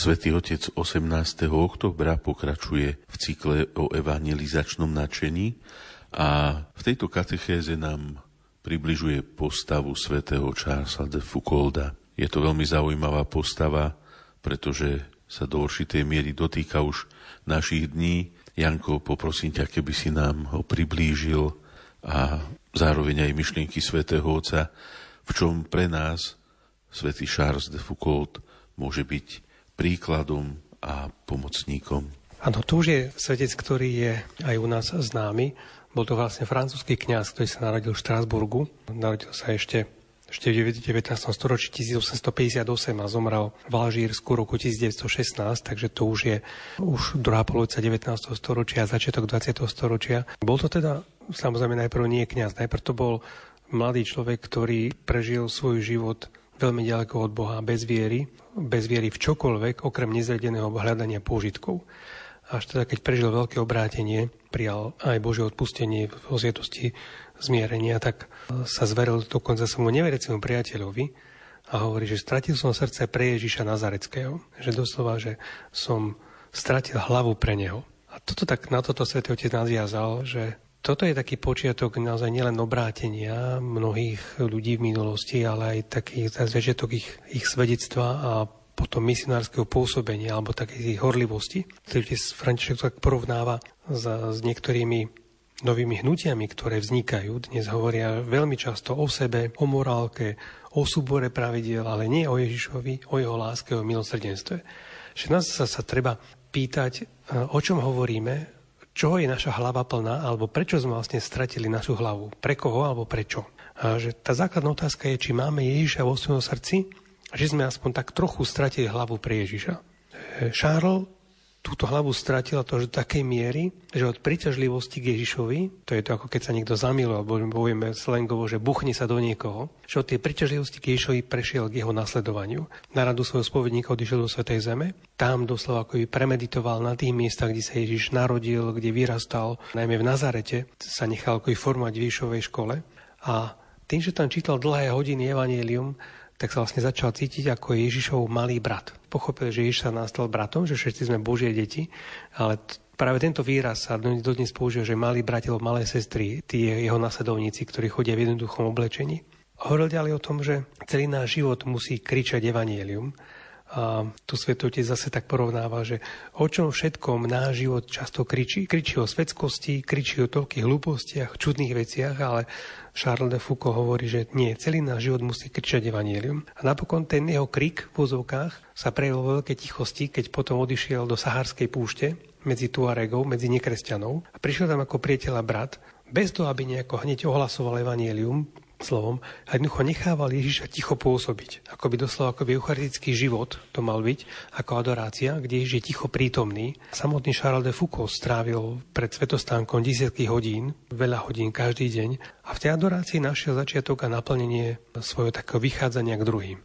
Svetý Otec 18. oktobra pokračuje v cykle o evangelizačnom nadšení a v tejto katechéze nám približuje postavu svätého Charlesa de Foucaulda. Je to veľmi zaujímavá postava, pretože sa do určitej miery dotýka už našich dní. Janko, poprosím ťa, keby si nám ho priblížil a zároveň aj myšlienky svätého Otca, v čom pre nás svätý Charles de Foucault môže byť príkladom a pomocníkom. Áno, tu už je svetec, ktorý je aj u nás známy. Bol to vlastne francúzsky kňaz, ktorý sa narodil v Štrásburgu. Narodil sa ešte ešte v 19. storočí 1858 a zomrel v Alžírsku roku 1916, takže to už je už druhá polovica 19. storočia, začiatok 20. storočia. Bol to teda samozrejme najprv nie kňaz, najprv to bol mladý človek, ktorý prežil svoj život veľmi ďaleko od Boha, bez viery, bez viery v čokoľvek, okrem nezredeného hľadania pôžitkov. Až teda, keď prežil veľké obrátenie, prijal aj Božie odpustenie v osietosti zmierenia, tak sa zveril dokonca svojmu nevericiemu priateľovi a hovorí, že stratil som srdce pre Ježiša Nazareckého. Že doslova, že som stratil hlavu pre neho. A toto tak na toto svätý Otec nadviazal, že toto je taký počiatok naozaj nielen obrátenia mnohých ľudí v minulosti, ale aj taký začiatok ich, ich svedectva a potom misionárskeho pôsobenia alebo takej horlivosti, ktorý František tak porovnáva s, s niektorými novými hnutiami, ktoré vznikajú. Dnes hovoria veľmi často o sebe, o morálke, o súbore pravidiel, ale nie o Ježišovi, o jeho láske, o milosrdenstve. Že nás sa, sa treba pýtať, o čom hovoríme, čoho je naša hlava plná, alebo prečo sme vlastne stratili našu hlavu. Pre koho alebo prečo. A že tá základná otázka je, či máme Ježiša vo svojom srdci že sme aspoň tak trochu stratili hlavu pre Ježiša. Charles túto hlavu stratila to, že takej miery, že od príťažlivosti k Ježišovi, to je to ako keď sa niekto zamiluje, alebo povieme slangovo, že buchne sa do niekoho, že od tej príťažlivosti k Ježišovi prešiel k jeho nasledovaniu. Na radu svojho spovedníka odišiel do Svetej Zeme, tam doslova ako by premeditoval na tých miestach, kde sa Ježiš narodil, kde vyrastal, najmä v Nazarete, sa nechal ako formovať v Ježišovej škole a tým, že tam čítal dlhé hodiny Evangelium, tak sa vlastne začal cítiť ako Ježišov malý brat. Pochopil, že Ježiš sa nás stal bratom, že všetci sme Božie deti, ale t- práve tento výraz sa dodnes používa, že malý bratil, malé sestry, tí jeho nasledovníci, ktorí chodia v jednoduchom oblečení. Hovoril ďalej o tom, že celý náš život musí kričať evanielium, a tu Svetotec zase tak porovnáva, že o čom všetkom náš život často kričí. Kričí o svetskosti, kričí o toľkých hlúpostiach, čudných veciach, ale Charles de Foucault hovorí, že nie, celý náš život musí kričať evanielium. A napokon ten jeho krik v vozovkách sa prejavil vo veľkej tichosti, keď potom odišiel do Sahárskej púšte medzi Tuaregov, medzi nekresťanov a prišiel tam ako priateľ a brat, bez toho, aby nejako hneď ohlasoval evanielium, slovom a jednoducho nechával Ježiša ticho pôsobiť. Ako by doslova ako by eucharistický život to mal byť, ako adorácia, kde Ježiš je ticho prítomný. Samotný Charles de Foucault strávil pred svetostánkom desiatky hodín, veľa hodín každý deň a v tej adorácii našiel začiatok a naplnenie svojho takého vychádzania k druhým.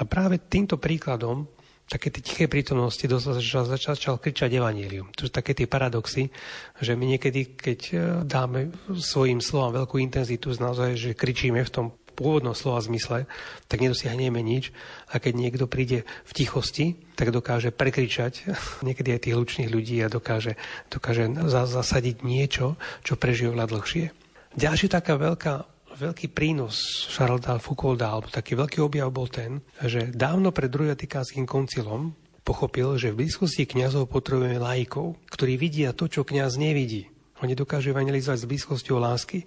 A práve týmto príkladom také tie tiché prítomnosti začal, začal, kričať evanílium. To sú také tie paradoxy, že my niekedy, keď e, dáme svojim slovám veľkú intenzitu, naozaj, že kričíme v tom pôvodnom slova zmysle, tak nedosiahneme nič. A keď niekto príde v tichosti, tak dokáže prekričať *laughs* niekedy aj tých hlučných ľudí a dokáže, dokáže zasadiť niečo, čo prežije oveľa dlhšie. Ďalšia taká veľká veľký prínos Charlesa Foucaulda, alebo taký veľký objav bol ten, že dávno pred druhým vatikánskym koncilom pochopil, že v blízkosti kňazov potrebujeme laikov, ktorí vidia to, čo kňaz nevidí. Oni dokážu evangelizovať s blízkosťou lásky.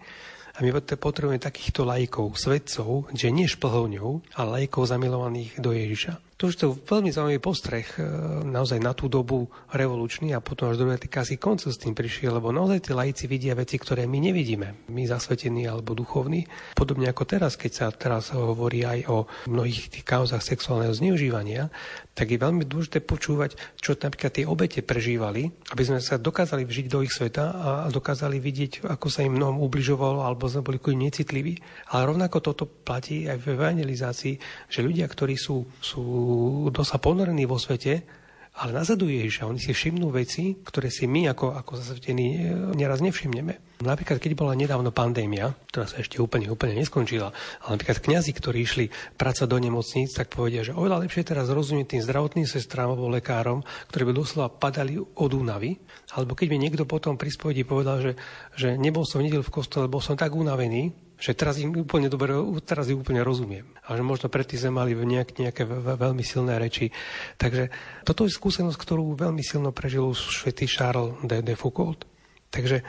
A my potrebujeme takýchto lajkov, svedcov, že nie šplhovňov, ale lajkov zamilovaných do Ježiša. To už to veľmi zaujímavý postreh e, naozaj na tú dobu revolučný a potom až druhý taký koncil s tým prišiel, lebo naozaj tí laici vidia veci, ktoré my nevidíme, my zasvetení alebo duchovní. Podobne ako teraz, keď sa teraz hovorí aj o mnohých tých kauzach sexuálneho zneužívania, tak je veľmi dôležité počúvať, čo napríklad tie obete prežívali, aby sme sa dokázali vžiť do ich sveta a dokázali vidieť, ako sa im mnohom ubližovalo alebo sme boli necitliví. Ale rovnako toto platí aj v evangelizácii, že ľudia, ktorí sú, sú dosa ponorení vo svete ale nazaduje Ježiša. Oni si všimnú veci, ktoré si my ako, ako zasvetení e, neraz nevšimneme. Napríklad, keď bola nedávno pandémia, ktorá sa ešte úplne, úplne neskončila, ale napríklad kňazi, ktorí išli pracovať do nemocníc, tak povedia, že oveľa lepšie teraz rozumieť tým zdravotným sestrám alebo lekárom, ktorí by doslova padali od únavy, alebo keď mi niekto potom pri spovedi povedal, že, že nebol som videl v kostole, bol som tak unavený, že teraz im úplne dobre, teraz im úplne rozumiem. A že možno predtým sme mali nejak, nejaké veľmi silné reči. Takže toto je skúsenosť, ktorú veľmi silno prežil svetý Charles de, de Foucault. Takže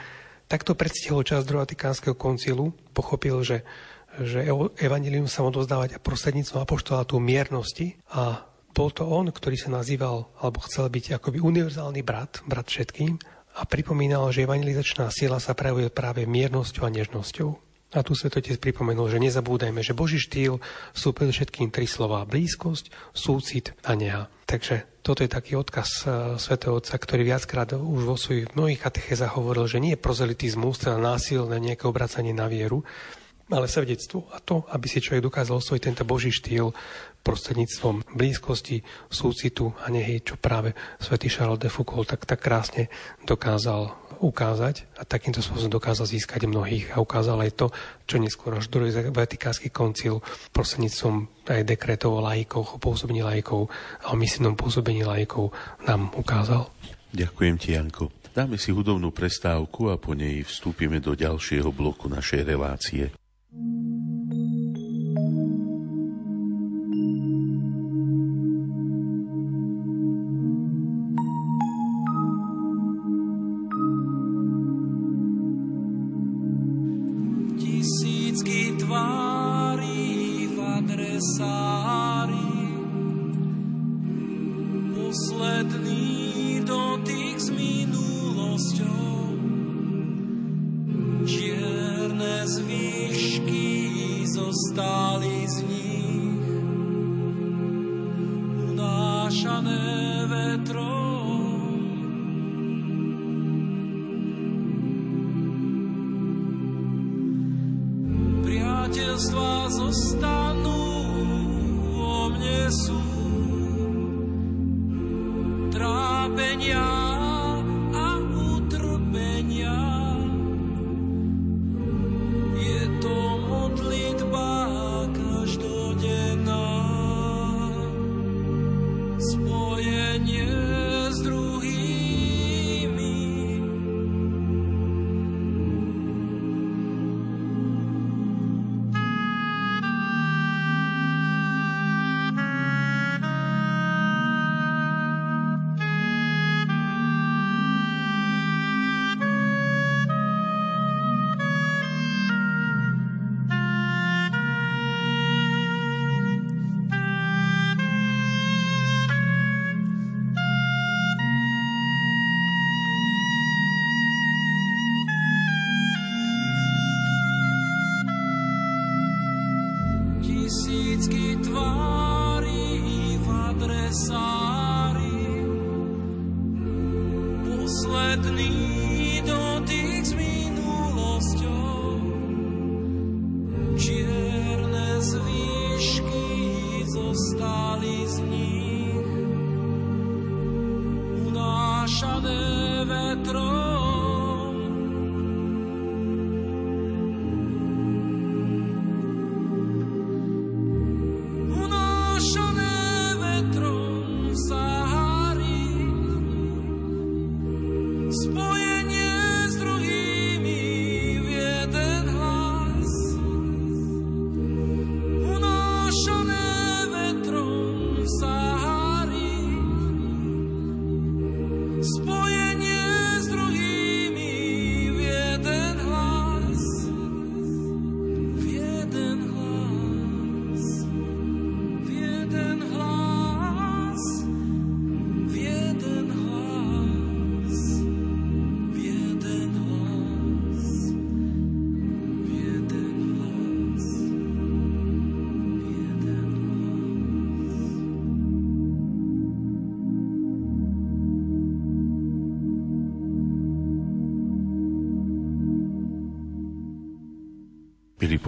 takto predstihol čas druhého Vatikánskeho koncilu, pochopil, že, že evanilium sa má dozdávať prostredníctvom apoštolátu miernosti a bol to on, ktorý sa nazýval, alebo chcel byť akoby univerzálny brat, brat všetkým a pripomínal, že evangelizačná sila sa prejavuje práve miernosťou a nežnosťou. A tu Svetotec pripomenul, že nezabúdajme, že Boží štýl sú predovšetkým tri slova. Blízkosť, súcit a neha. Takže toto je taký odkaz uh, svätého Otca, ktorý viackrát už vo svojich mnohých katechézach hovoril, že nie je prozelitizmus, teda násilné nejaké obracanie na vieru, ale svedectvo a to, aby si človek dokázal osvojiť tento Boží štýl prostredníctvom blízkosti, súcitu a nehy, čo práve svätý Charles de Foucault tak, tak krásne dokázal ukázať a takýmto spôsobom dokázal získať mnohých a ukázal aj to, čo neskôr až druhý Vatikánsky koncil prostredníctvom aj dekretov o lajkoch, o pôsobení lajkov a o misijnom pôsobení lajkov nám ukázal. Ďakujem ti, Janko. Dáme si hudobnú prestávku a po nej vstúpime do ďalšieho bloku našej relácie. s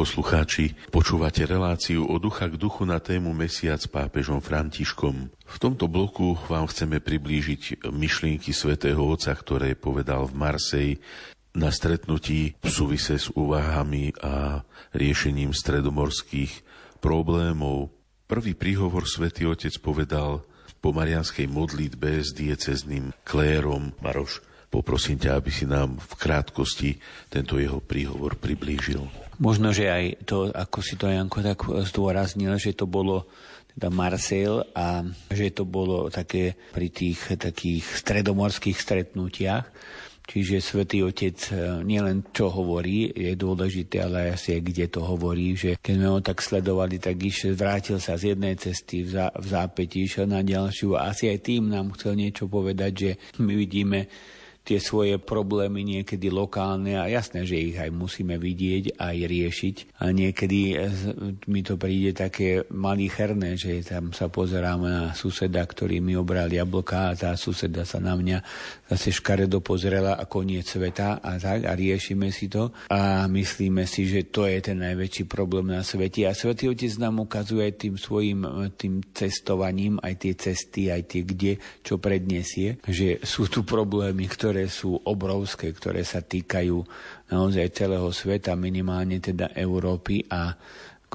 poslucháči, počúvate reláciu o ducha k duchu na tému Mesiac s pápežom Františkom. V tomto bloku vám chceme priblížiť myšlienky svätého Otca, ktoré povedal v Marsej na stretnutí v súvise s úvahami a riešením stredomorských problémov. Prvý príhovor svätý Otec povedal po marianskej modlitbe s diecezným klérom. Maroš, poprosím ťa, aby si nám v krátkosti tento jeho príhovor priblížil. Možno, že aj to, ako si to Janko tak zdôraznil, že to bolo teda Marseille a že to bolo také pri tých takých stredomorských stretnutiach. Čiže Svetý Otec e, nielen čo hovorí, je dôležité, ale asi aj kde to hovorí, že keď sme ho tak sledovali, tak išiel, vrátil sa z jednej cesty v, zá, v zápäti, išiel na ďalšiu a asi aj tým nám chcel niečo povedať, že my vidíme tie svoje problémy niekedy lokálne a jasné, že ich aj musíme vidieť aj riešiť. A niekedy mi to príde také malicherné, že tam sa pozerám na suseda, ktorý mi obral jablka a tá suseda sa na mňa zase škaredo pozrela a koniec sveta a tak a riešime si to a myslíme si, že to je ten najväčší problém na svete. A Svetý Otec nám ukazuje tým svojim tým cestovaním, aj tie cesty, aj tie kde, čo predniesie, že sú tu problémy, ktoré ktoré sú obrovské, ktoré sa týkajú naozaj celého sveta, minimálne teda Európy a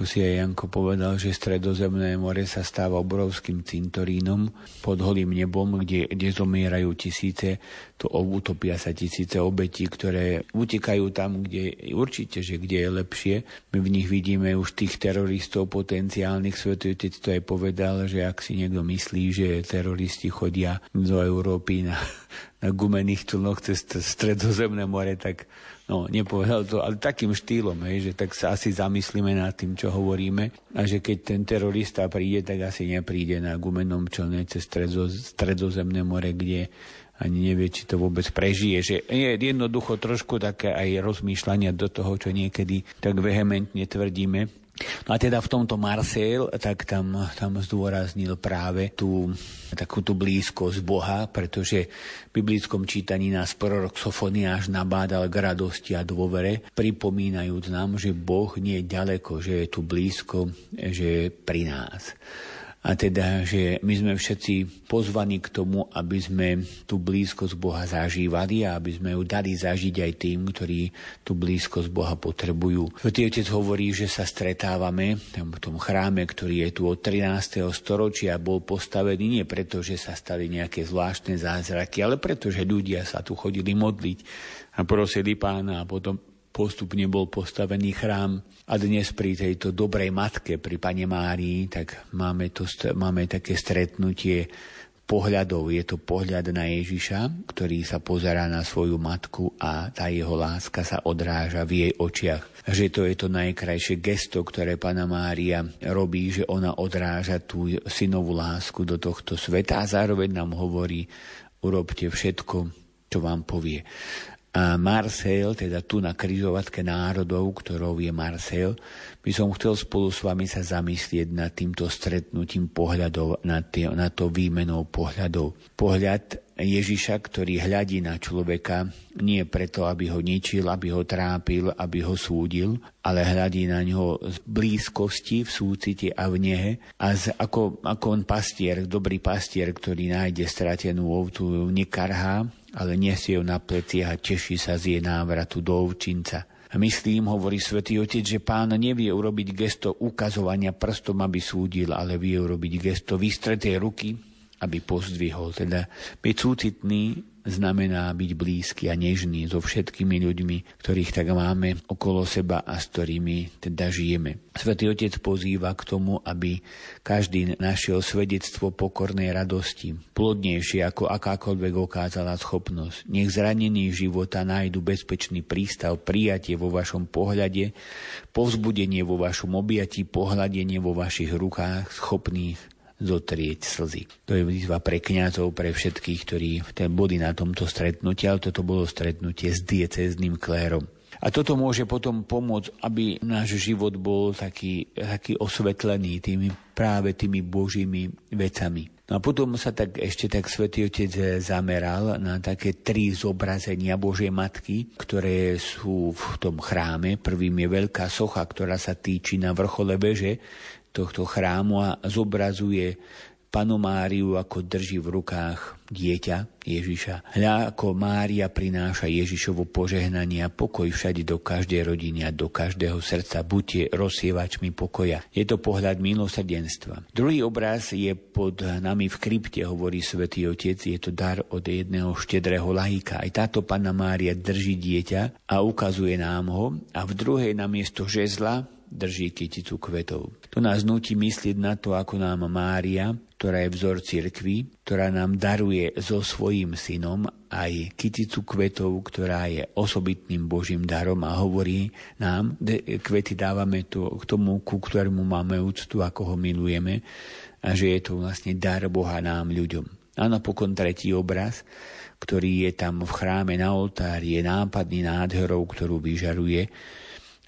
si aj Janko povedal, že stredozemné more sa stáva obrovským cintorínom pod holým nebom, kde, kde zomierajú tisíce, to utopia sa tisíce obetí, ktoré utekajú tam, kde určite, že kde je lepšie. My v nich vidíme už tých teroristov potenciálnych. Svetý to aj povedal, že ak si niekto myslí, že teroristi chodia do Európy na, *laughs* na gumených člnoch cez stredozemné more, tak No, nepovedal to, ale takým štýlom, hej, že tak sa asi zamyslíme nad tým, čo hovoríme a že keď ten terorista príde, tak asi nepríde na gumenom člne cez stredo, stredozemné more, kde ani nevie, či to vôbec prežije. Že je jednoducho trošku také aj rozmýšľania do toho, čo niekedy tak vehementne tvrdíme, No a teda v tomto Marseille, tak tam, tam zdôraznil práve tú takúto blízkosť Boha, pretože v biblickom čítaní nás prorok Sofoniáš nabádal k radosti a dôvere, pripomínajúc nám, že Boh nie je ďaleko, že je tu blízko, že je pri nás. A teda, že my sme všetci pozvaní k tomu, aby sme tú blízkosť Boha zažívali a aby sme ju dali zažiť aj tým, ktorí tú blízkosť Boha potrebujú. Svetý Otec hovorí, že sa stretávame v tom chráme, ktorý je tu od 13. storočia, bol postavený nie preto, že sa stali nejaké zvláštne zázraky, ale preto, že ľudia sa tu chodili modliť a prosili pána a potom postupne bol postavený chrám a dnes pri tejto dobrej matke, pri Pane Márii, tak máme, to, máme také stretnutie pohľadov. Je to pohľad na Ježiša, ktorý sa pozerá na svoju matku a tá jeho láska sa odráža v jej očiach. Že to je to najkrajšie gesto, ktoré Pana Mária robí, že ona odráža tú synovú lásku do tohto sveta a zároveň nám hovorí, urobte všetko, čo vám povie. Marseille, teda tu na križovatke národov, ktorou je Marseille, by som chcel spolu s vami sa zamyslieť nad týmto stretnutím pohľadov, nad, tý, nad to výmenou pohľadov. Pohľad Ježiša, ktorý hľadí na človeka nie preto, aby ho ničil, aby ho trápil, aby ho súdil, ale hľadí na ňo z blízkosti, v súcite a v nehe a z, ako, ako on pastier, dobrý pastier, ktorý nájde stratenú ovcu, nekarhá, ale nesie ju na pleciach a teší sa z jej návratu do ovčinca. Myslím, hovorí svätý Otec, že pán nevie urobiť gesto ukazovania prstom, aby súdil, ale vie urobiť gesto vystretej ruky, aby pozdvihol. Teda byť súcitný znamená byť blízky a nežný so všetkými ľuďmi, ktorých tak máme okolo seba a s ktorými teda žijeme. Svetý Otec pozýva k tomu, aby každý našiel svedectvo pokornej radosti, plodnejšie ako akákoľvek okázala schopnosť. Nech zranení života nájdu bezpečný prístav, prijatie vo vašom pohľade, povzbudenie vo vašom objatí, pohľadenie vo vašich rukách, schopných zotrieť slzy. To je výzva pre kňazov, pre všetkých, ktorí boli na tomto stretnutí, ale toto bolo stretnutie s diecezným klérom. A toto môže potom pomôcť, aby náš život bol taký, taký osvetlený tými, práve tými božími vecami. No a potom sa tak ešte tak svätý Otec zameral na také tri zobrazenia Božej Matky, ktoré sú v tom chráme. Prvým je veľká socha, ktorá sa týči na vrchole veže tohto chrámu a zobrazuje panu Máriu, ako drží v rukách dieťa Ježiša. Hľa, ako Mária prináša Ježišovo požehnanie a pokoj všade do každej rodiny a do každého srdca. Buďte rozsievačmi pokoja. Je to pohľad milosrdenstva. Druhý obraz je pod nami v krypte, hovorí svätý Otec. Je to dar od jedného štedrého lahíka. Aj táto Panna Mária drží dieťa a ukazuje nám ho. A v druhej namiesto žezla drží kyticu kvetov. To nás nutí myslieť na to, ako nám Mária ktorá je vzor cirkvi, ktorá nám daruje so svojím synom aj kyticu kvetov, ktorá je osobitným Božím darom a hovorí nám, kvety dávame to k tomu, ku ktorému máme úctu, ako ho milujeme a že je to vlastne dar Boha nám ľuďom. A napokon tretí obraz, ktorý je tam v chráme na oltári, je nápadný nádherou, ktorú vyžaruje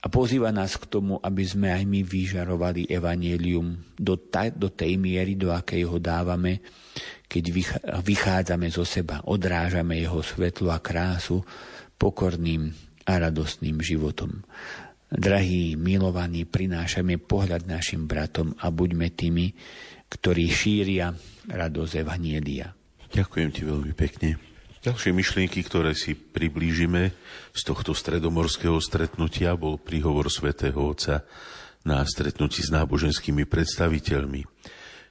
a pozýva nás k tomu, aby sme aj my vyžarovali evanelium do, ta, do tej miery, do akej ho dávame, keď vychádzame zo seba, odrážame jeho svetlo a krásu pokorným a radostným životom. Drahí milovaní, prinášame pohľad našim bratom a buďme tými, ktorí šíria radosť Evanielia. Ďakujem ti veľmi pekne. Ďalšie myšlienky, ktoré si priblížime z tohto stredomorského stretnutia, bol príhovor svätého Otca na stretnutí s náboženskými predstaviteľmi.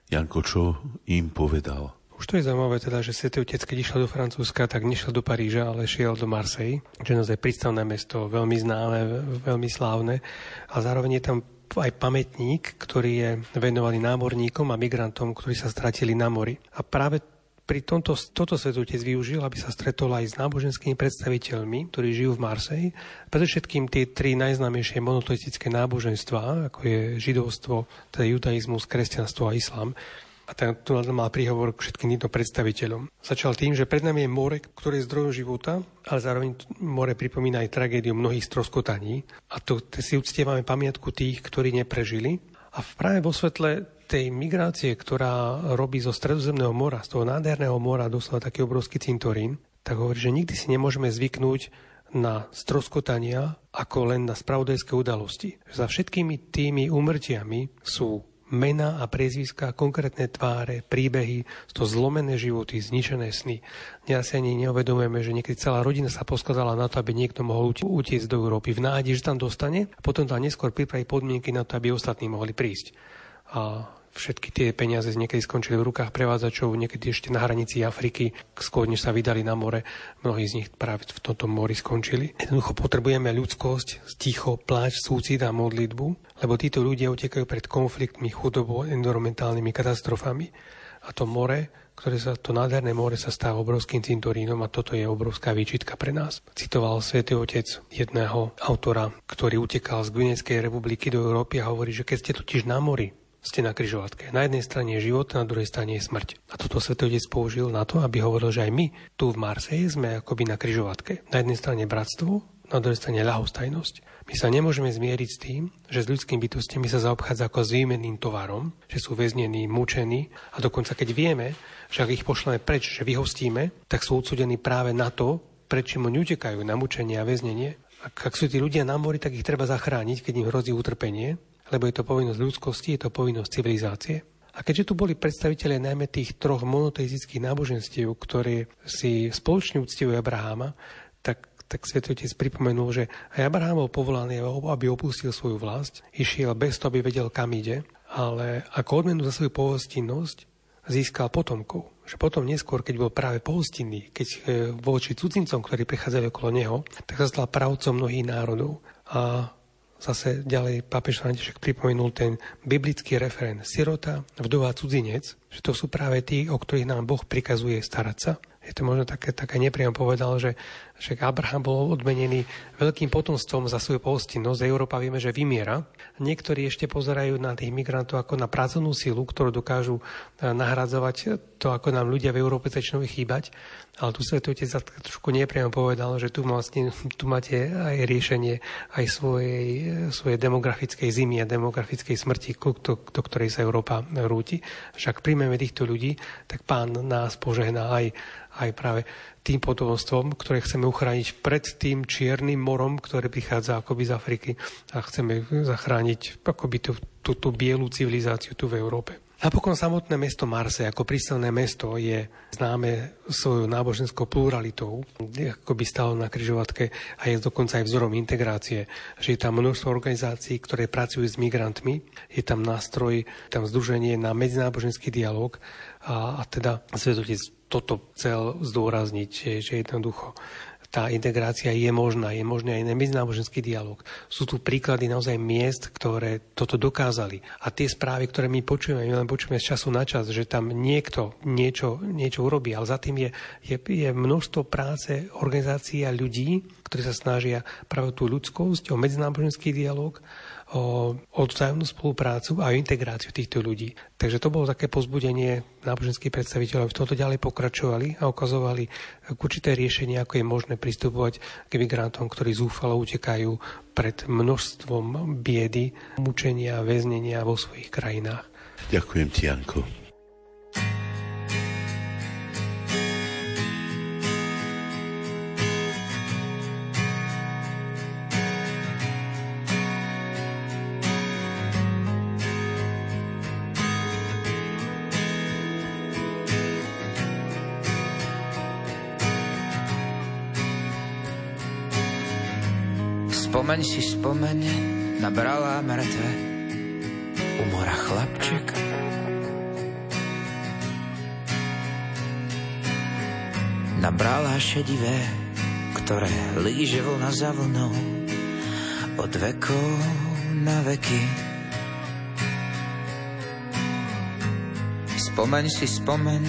Janko, čo im povedal? Už to je zaujímavé teda, že Svetý Otec, keď išiel do Francúzska, tak nešiel do Paríža, ale šiel do Marseille, čo je naozaj prístavné mesto, veľmi známe, veľmi slávne. A zároveň je tam aj pamätník, ktorý je venovaný námorníkom a migrantom, ktorí sa stratili na mori. A práve pri tomto, toto svetotec využil, aby sa stretol aj s náboženskými predstaviteľmi, ktorí žijú v Marseji. Predovšetkým tie tri najznámejšie monoteistické náboženstva, ako je židovstvo, teda judaizmus, kresťanstvo a islám. A ten tu mal príhovor k všetkým týmto predstaviteľom. Začal tým, že pred nami je more, ktoré je zdrojom života, ale zároveň more pripomína aj tragédiu mnohých stroskotaní. A to si uctievame pamiatku tých, ktorí neprežili. A práve vo svetle tej migrácie, ktorá robí zo stredozemného mora, z toho nádherného mora doslova taký obrovský cintorín, tak hovorí, že nikdy si nemôžeme zvyknúť na stroskotania ako len na spravodajské udalosti. Za všetkými tými úmrtiami sú mena a priezviská, konkrétne tváre, príbehy, to zlomené životy, zničené sny. Dnes si ani neuvedomujeme, že niekedy celá rodina sa poskladala na to, aby niekto mohol utiecť do Európy v nádeji, že tam dostane a potom tam neskôr pripraví podmienky na to, aby ostatní mohli prísť a všetky tie peniaze niekedy skončili v rukách prevádzačov, niekedy ešte na hranici Afriky, skôr než sa vydali na more. Mnohí z nich práve v tomto mori skončili. Jednoducho potrebujeme ľudskosť, ticho, pláč, súcit a modlitbu, lebo títo ľudia utekajú pred konfliktmi, chudobou, environmentálnymi katastrofami. A to more, ktoré sa, to nádherné more sa stáva obrovským cintorínom a toto je obrovská výčitka pre nás. Citoval svätý Otec jedného autora, ktorý utekal z Gvineckej republiky do Európy a hovorí, že keď ste totiž na mori, ste na kryžovatke. Na jednej strane je život, na druhej strane je smrť. A toto Svetotec použil na to, aby hovoril, že aj my tu v Marseji sme akoby na kryžovatke. Na jednej strane bratstvo, na druhej strane ľahostajnosť. My sa nemôžeme zmieriť s tým, že s ľudskými bytostiami sa zaobchádza ako s výmenným tovarom, že sú väznení, mučení a dokonca keď vieme, že ak ich pošleme preč, že vyhostíme, tak sú odsudení práve na to, prečo oni utekajú na mučenie a väznenie. Ak, ak sú tí ľudia na mori, tak ich treba zachrániť, keď im hrozí utrpenie lebo je to povinnosť ľudskosti, je to povinnosť civilizácie. A keďže tu boli predstavitelia najmä tých troch monoteistických náboženstiev, ktoré si spoločne uctievajú Abraháma, tak, tak Svetotec pripomenul, že aj Abraham bol povolaný, aby opustil svoju vlast, išiel bez toho, aby vedel, kam ide, ale ako odmenu za svoju pohostinnosť získal potomkov. Že potom neskôr, keď bol práve pohostinný, keď e, voči cudzincom, ktorí prichádzali okolo neho, tak sa stal pravcom mnohých národov. A Zase ďalej pápež František pripomenul ten biblický referent sirota, vdova, cudzinec, že to sú práve tí, o ktorých nám Boh prikazuje starať sa, je to možno také, také nepriam povedal, že, že Abraham bol odmenený veľkým potomstvom za svoju pohostinnosť. Európa vieme, že vymiera. Niektorí ešte pozerajú na tých migrantov ako na pracovnú silu, ktorú dokážu eh, nahradzovať to, ako nám ľudia v Európe začnú chýbať. Ale tu Svetý Otec trošku nepriamo povedal, že tu, vlastne, tu máte aj riešenie aj svojej, svojej demografickej zimy a demografickej smrti, do, do ktorej sa Európa rúti. Však príjmeme týchto ľudí, tak pán nás požehná aj, aj práve tým potomstvom, ktoré chceme uchrániť pred tým čiernym morom, ktoré prichádza akoby z Afriky a chceme zachrániť akoby tú, tú, tú bielú civilizáciu tu v Európe. Napokon samotné mesto Marse ako prístavné mesto je známe svojou náboženskou pluralitou, ako by stalo na kryžovatke a je dokonca aj vzorom integrácie, že je tam množstvo organizácií, ktoré pracujú s migrantmi, je tam nástroj, tam združenie na medzináboženský dialog a, a teda Svetotec toto chcel zdôrazniť, že, že jednoducho tá integrácia je možná, je možný aj medzináboženský dialog. Sú tu príklady naozaj miest, ktoré toto dokázali. A tie správy, ktoré my počujeme, my len počujeme z času na čas, že tam niekto niečo, niečo urobí, ale za tým je, je, je množstvo práce organizácií a ľudí, ktorí sa snažia práve tú ľudskosť, o medzináboženský dialog, o, o vzájomnú spoluprácu a integráciu týchto ľudí. Takže to bolo také pozbudenie náboženských predstaviteľov, v tomto ďalej pokračovali a ukazovali určité riešenie, ako je možné pristupovať k migrantom, ktorí zúfalo utekajú pred množstvom biedy, mučenia, väznenia vo svojich krajinách. Ďakujem ti, Janko. Spomeň si, spomeň, nabrala mŕtve u mora chlapček. Nabrala šedivé, ktoré líže vlna za vlnou od vekov na veky. Spomeň si, spomeň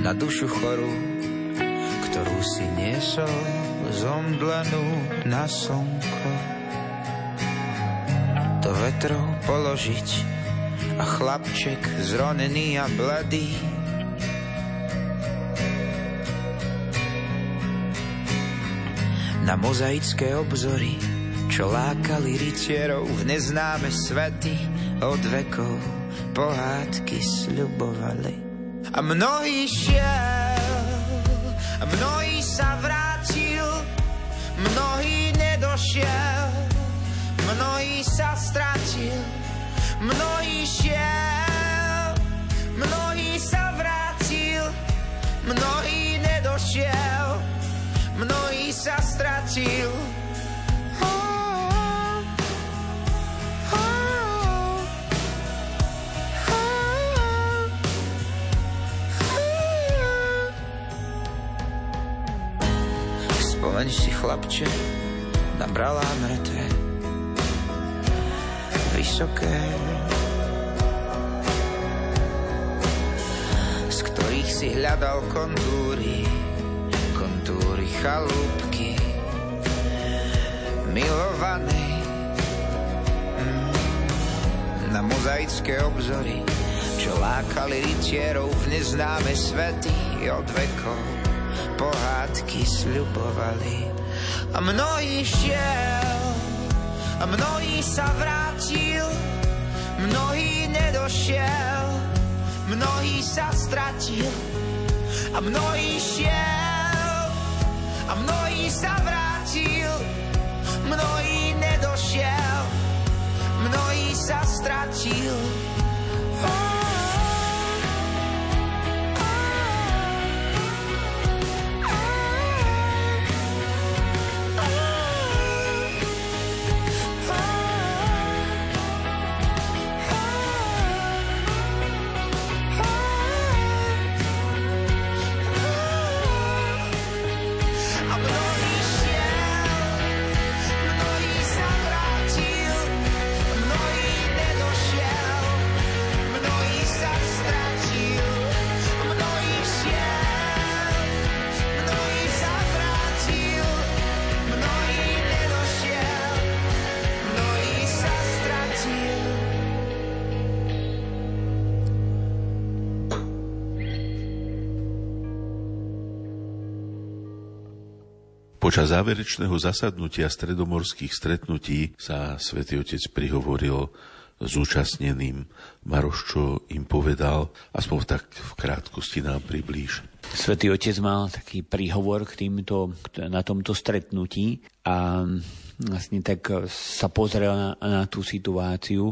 na dušu chorú, ktorú si niesol zomdlenú na slnko. To vetrou položiť a chlapček zronený a bladý na mozaické obzory, čo lákali rytierov v neznáme svety od vekov pohádky sľubovali. A mnohí šiel, a mnohí sa vrátil, mnohý nedošiel, mnohý sa stratil, mnohý šiel, mnohý sa vrátil, mnohý nedošiel, mnohý sa stratil. Spomeň si, chlapče, na bralá mŕtve, vysoké, z ktorých si hľadal kontúry, kontúry chalúbky, milovanej, mm, na mozaické obzory, čo lákali rytierov v neznáme svety od vekov pohádky sľubovali. A mnohý šiel, a mnohý sa vrátil, mnohý nedošiel, mnohý sa stratil. A mnohý šiel, a mnohý sa vrátil, mnohý nedošiel, mnohý sa stratil. Oh. Počas záverečného zasadnutia stredomorských stretnutí sa svätý Otec prihovoril zúčastneným. Maroš, čo im povedal, aspoň tak v krátkosti nám priblíž. Svetý Otec mal taký príhovor k týmto, na tomto stretnutí a vlastne tak sa pozrel na, na tú situáciu,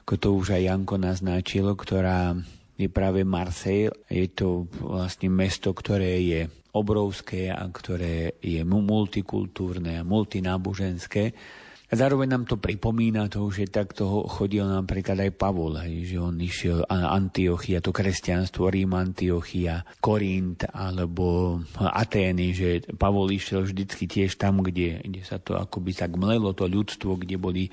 ako to už aj Janko naznačil, ktorá je práve Marseille. Je to vlastne mesto, ktoré je obrovské a ktoré je multikultúrne a multináboženské. A zároveň nám to pripomína to, že takto chodil napríklad aj Pavol, že on išiel Antiochia, to kresťanstvo, Rím, Antiochia, Korint alebo Atény, že Pavol išiel vždycky tiež tam, kde, kde sa to akoby tak mlelo to ľudstvo, kde boli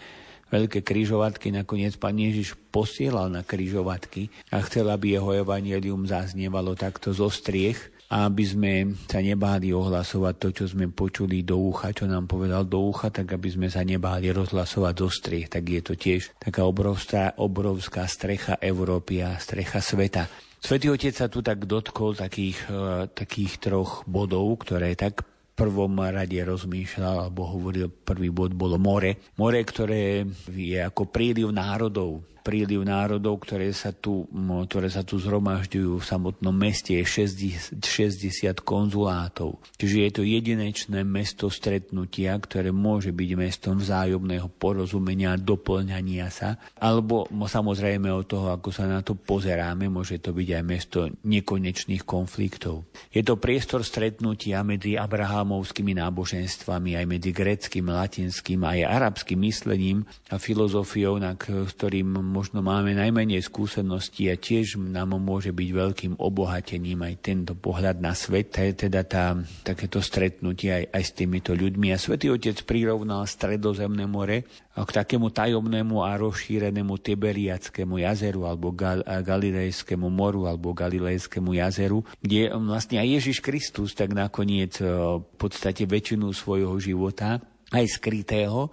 veľké kryžovatky. Nakoniec pán Ježiš posielal na kryžovatky a chcel, aby jeho evanielium zaznievalo takto zo striech aby sme sa nebáli ohlasovať to, čo sme počuli do ucha, čo nám povedal do ucha, tak aby sme sa nebáli rozhlasovať zo striech. Tak je to tiež taká obrovská, obrovská strecha Európy a strecha sveta. Svetý Otec sa tu tak dotkol takých, uh, takých troch bodov, ktoré tak prvom rade rozmýšľal alebo hovoril, prvý bod bolo more. More, ktoré je ako príliv národov, príliv národov, ktoré sa tu, ktoré sa tu zhromažďujú v samotnom meste, je 60, 60 konzulátov. Čiže je to jedinečné mesto stretnutia, ktoré môže byť mestom vzájomného porozumenia, doplňania sa, alebo samozrejme od toho, ako sa na to pozeráme, môže to byť aj mesto nekonečných konfliktov. Je to priestor stretnutia medzi abrahámovskými náboženstvami, aj medzi greckým, latinským, aj arabským myslením a filozofiou, na ktorým možno máme najmenej skúseností a tiež nám môže byť veľkým obohatením aj tento pohľad na svet, teda tá, takéto stretnutie aj, aj s týmito ľuďmi. A Svetý Otec prirovnal Stredozemné more k takému tajomnému a rozšírenému Tiberiackému jazeru alebo Gal- Galilejskému moru alebo Galilejskému jazeru, kde vlastne aj Ježiš Kristus tak nakoniec e, v podstate väčšinu svojho života aj skrytého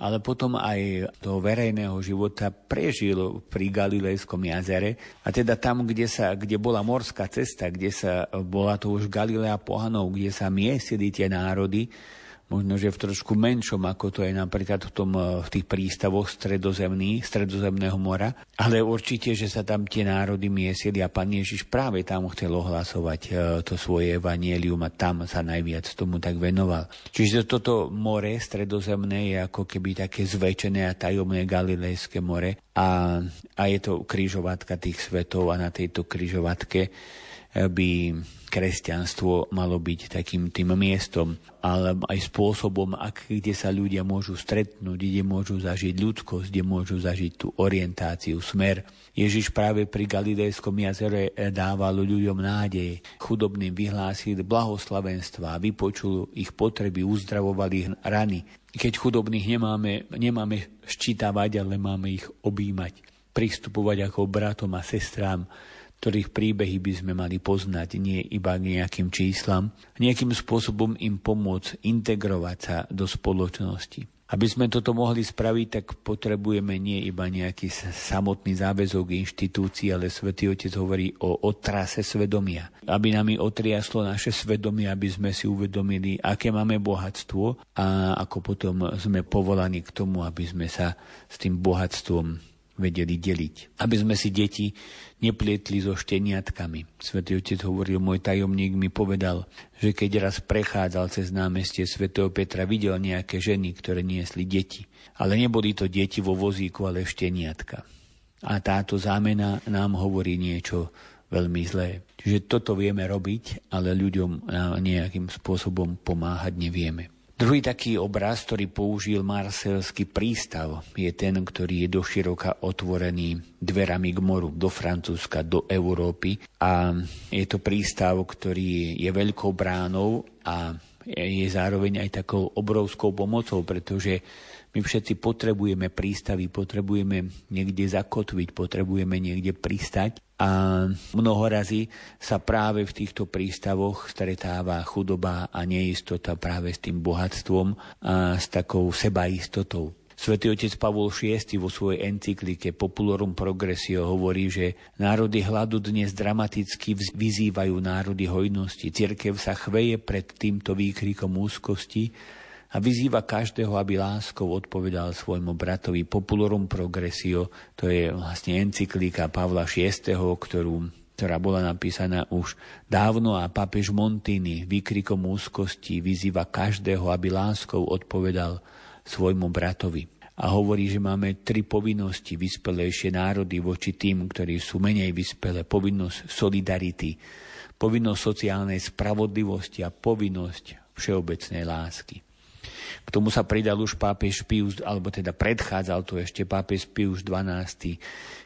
ale potom aj toho verejného života prežil pri Galilejskom jazere. A teda tam, kde, sa, kde bola morská cesta, kde sa bola to už Galilea pohanov, kde sa miestili tie národy, možno, že v trošku menšom, ako to je napríklad v, tom, v tých prístavoch stredozemných, stredozemného mora, ale určite, že sa tam tie národy miesili a pán Ježiš práve tam chcel ohlasovať e, to svoje evanielium a tam sa najviac tomu tak venoval. Čiže toto more stredozemné je ako keby také zväčšené a tajomné galilejské more a, a je to križovatka tých svetov a na tejto križovatke by kresťanstvo malo byť takým tým miestom, ale aj spôsobom, ak, kde sa ľudia môžu stretnúť, kde môžu zažiť ľudskosť, kde môžu zažiť tú orientáciu, smer. Ježiš práve pri Galilejskom jazere dával ľuďom nádej, chudobným vyhlásil blahoslavenstva, vypočul ich potreby, uzdravoval ich rany. Keď chudobných nemáme, nemáme ščítavať, ale máme ich objímať, pristupovať ako bratom a sestrám, ktorých príbehy by sme mali poznať nie iba nejakým číslam, nejakým spôsobom im pomôcť integrovať sa do spoločnosti. Aby sme toto mohli spraviť, tak potrebujeme nie iba nejaký samotný záväzok inštitúcií, ale Svetý Otec hovorí o otrase svedomia. Aby nám otriaslo naše svedomie, aby sme si uvedomili, aké máme bohatstvo a ako potom sme povolaní k tomu, aby sme sa s tým bohatstvom vedeli deliť. Aby sme si deti neplietli so šteniatkami. Svetý otec hovoril, môj tajomník mi povedal, že keď raz prechádzal cez námestie svätého Petra, videl nejaké ženy, ktoré niesli deti. Ale neboli to deti vo vozíku, ale šteniatka. A táto zámena nám hovorí niečo veľmi zlé. Čiže toto vieme robiť, ale ľuďom nejakým spôsobom pomáhať nevieme. Druhý taký obraz, ktorý použil Marselský prístav, je ten, ktorý je doširoka otvorený dverami k moru, do Francúzska, do Európy. A je to prístav, ktorý je veľkou bránou a je zároveň aj takou obrovskou pomocou, pretože my všetci potrebujeme prístavy, potrebujeme niekde zakotviť, potrebujeme niekde pristať a mnoho razy sa práve v týchto prístavoch stretáva chudoba a neistota práve s tým bohatstvom a s takou sebaistotou. Svetý otec Pavol VI vo svojej encyklike Populorum Progressio hovorí, že národy hladu dnes dramaticky vyzývajú národy hojnosti. Cirkev sa chveje pred týmto výkrikom úzkosti a vyzýva každého, aby láskou odpovedal svojmu bratovi Populorum Progressio, to je vlastne encyklika Pavla VI, ktorú ktorá bola napísaná už dávno a pápež Montini výkrikom úzkosti vyzýva každého, aby láskou odpovedal svojmu bratovi. A hovorí, že máme tri povinnosti vyspelejšie národy voči tým, ktorí sú menej vyspelé. Povinnosť solidarity, povinnosť sociálnej spravodlivosti a povinnosť všeobecnej lásky. Tomu sa pridal už pápež Pius, alebo teda predchádzal to ešte pápež Pius XII,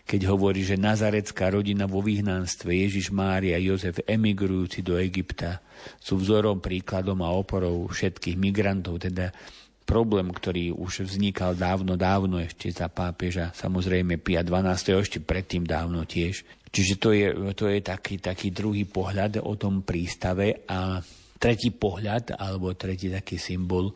keď hovorí, že nazarecká rodina vo vyhnanstve Ježiš Mária Jozef emigrujúci do Egypta sú vzorom, príkladom a oporou všetkých migrantov, teda problém, ktorý už vznikal dávno, dávno ešte za pápeža, samozrejme Pia 12. ešte predtým dávno tiež. Čiže to je, to je taký, taký druhý pohľad o tom prístave a tretí pohľad, alebo tretí taký symbol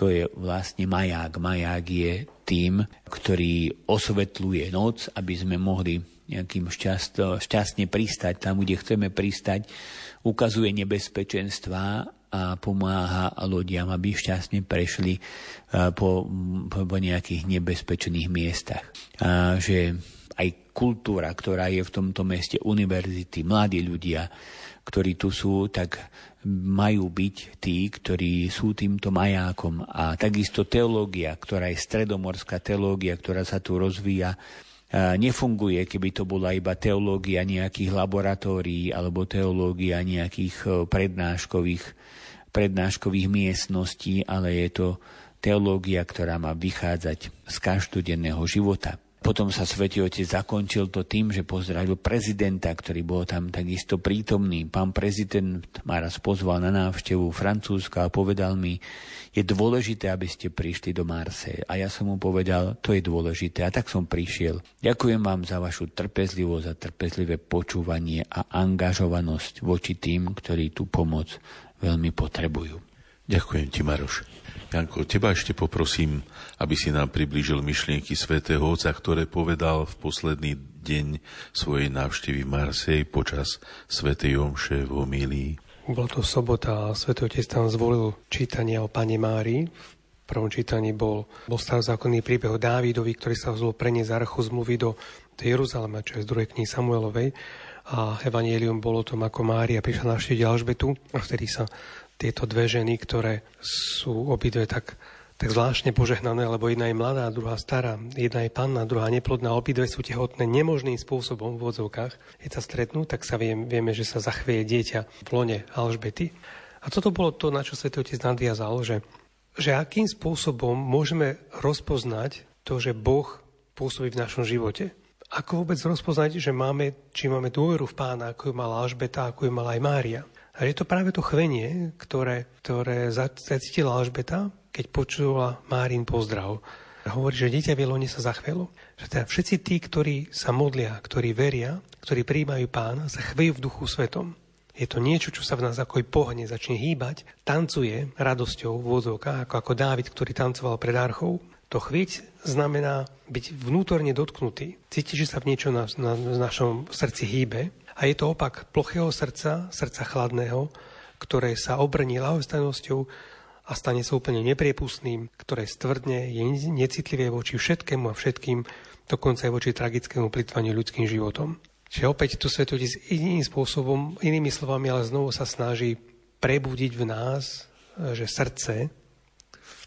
to je vlastne maják. Maják je tým, ktorý osvetľuje noc, aby sme mohli nejakým šťast, šťastne pristať tam, kde chceme pristať, ukazuje nebezpečenstva a pomáha lodiam, aby šťastne prešli po, po nejakých nebezpečných miestach. A že aj kultúra, ktorá je v tomto meste, univerzity, mladí ľudia, ktorí tu sú, tak majú byť tí, ktorí sú týmto majákom. A takisto teológia, ktorá je stredomorská teológia, ktorá sa tu rozvíja, nefunguje, keby to bola iba teológia nejakých laboratórií alebo teológia nejakých prednáškových, prednáškových miestností, ale je to teológia, ktorá má vychádzať z každodenného života. Potom sa Svetý Otec zakončil to tým, že pozdravil prezidenta, ktorý bol tam takisto prítomný. Pán prezident ma raz pozval na návštevu Francúzska a povedal mi, je dôležité, aby ste prišli do Marseille. A ja som mu povedal, to je dôležité. A tak som prišiel. Ďakujem vám za vašu trpezlivosť a trpezlivé počúvanie a angažovanosť voči tým, ktorí tú pomoc veľmi potrebujú. Ďakujem ti, Maroš. Janko, teba ešte poprosím, aby si nám priblížil myšlienky svätého Otca, ktoré povedal v posledný deň svojej návštevy Marsej počas svätej Omše v Homílii. Bola to sobota a svätý Otec tam zvolil čítanie o Pane Mári. V prvom čítaní bol, bol starozákonný príbeh o Dávidovi, ktorý sa vzol preniesť archu zmluvy do, do Jeruzalema, čo je z druhej knihy Samuelovej. A evanielium bolo o tom, ako Mária prišla navštíviť Alžbetu a vtedy sa tieto dve ženy, ktoré sú obidve tak, tak zvláštne požehnané, lebo jedna je mladá, druhá stará, jedna je panna, druhá neplodná, obidve sú tehotné nemožným spôsobom v vodzovkách. Keď sa stretnú, tak sa viem, vieme, že sa zachvieje dieťa v lone Alžbety. A toto bolo to, na čo Svetý Otec nadviazal, že, že akým spôsobom môžeme rozpoznať to, že Boh pôsobí v našom živote. Ako vôbec rozpoznať, že máme, či máme dôveru v pána, ako ju mala Alžbeta, ako ju mala aj Mária. A je to práve to chvenie, ktoré, ktoré zacítila Alžbeta, keď počula Márin pozdrav. Hovorí, že dieťa v sa zachvelo. Že teda všetci tí, ktorí sa modlia, ktorí veria, ktorí príjmajú pána, sa chvejú v duchu svetom. Je to niečo, čo sa v nás ako pohne, začne hýbať, tancuje radosťou v vozovkách, ako, ako Dávid, ktorý tancoval pred archou. To chvieť znamená byť vnútorne dotknutý. Cíti, že sa v niečo na, na, v našom srdci hýbe a je to opak plochého srdca, srdca chladného, ktoré sa obrní ľahostajnosťou a stane sa úplne nepriepustným, ktoré stvrdne, je necitlivé voči všetkému a všetkým, dokonca aj voči tragickému plitvaniu ľudským životom. Čiže opäť tu svetotec iným spôsobom, inými slovami, ale znovu sa snaží prebudiť v nás, že srdce,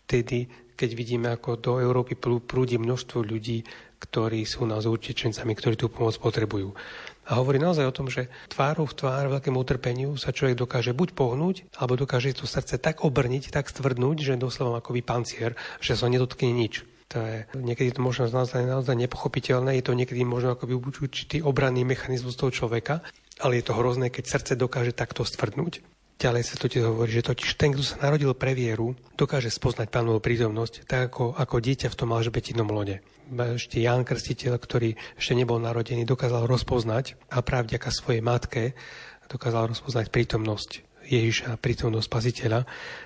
vtedy, keď vidíme, ako do Európy prúdi množstvo ľudí, ktorí sú nás utečencami, ktorí tú pomoc potrebujú. A hovorí naozaj o tom, že tvárou v tvár veľkému utrpeniu sa človek dokáže buď pohnúť, alebo dokáže to srdce tak obrniť, tak stvrdnúť, že doslova akoby pancier, že sa nedotkne nič. To je, niekedy to možno naozaj, naozaj nepochopiteľné, je to niekedy možno akoby určitý obranný mechanizmus toho človeka, ale je to hrozné, keď srdce dokáže takto stvrdnúť. Ďalej sa to tiež hovorí, že totiž ten, kto sa narodil pre vieru, dokáže spoznať pánovú prítomnosť, tak ako, ako dieťa v tom alžbetinom lode. Ešte Ján Krstiteľ, ktorý ešte nebol narodený, dokázal rozpoznať a práve svojej matke dokázal rozpoznať prítomnosť Ježiša, prítomnosť Spasiteľa,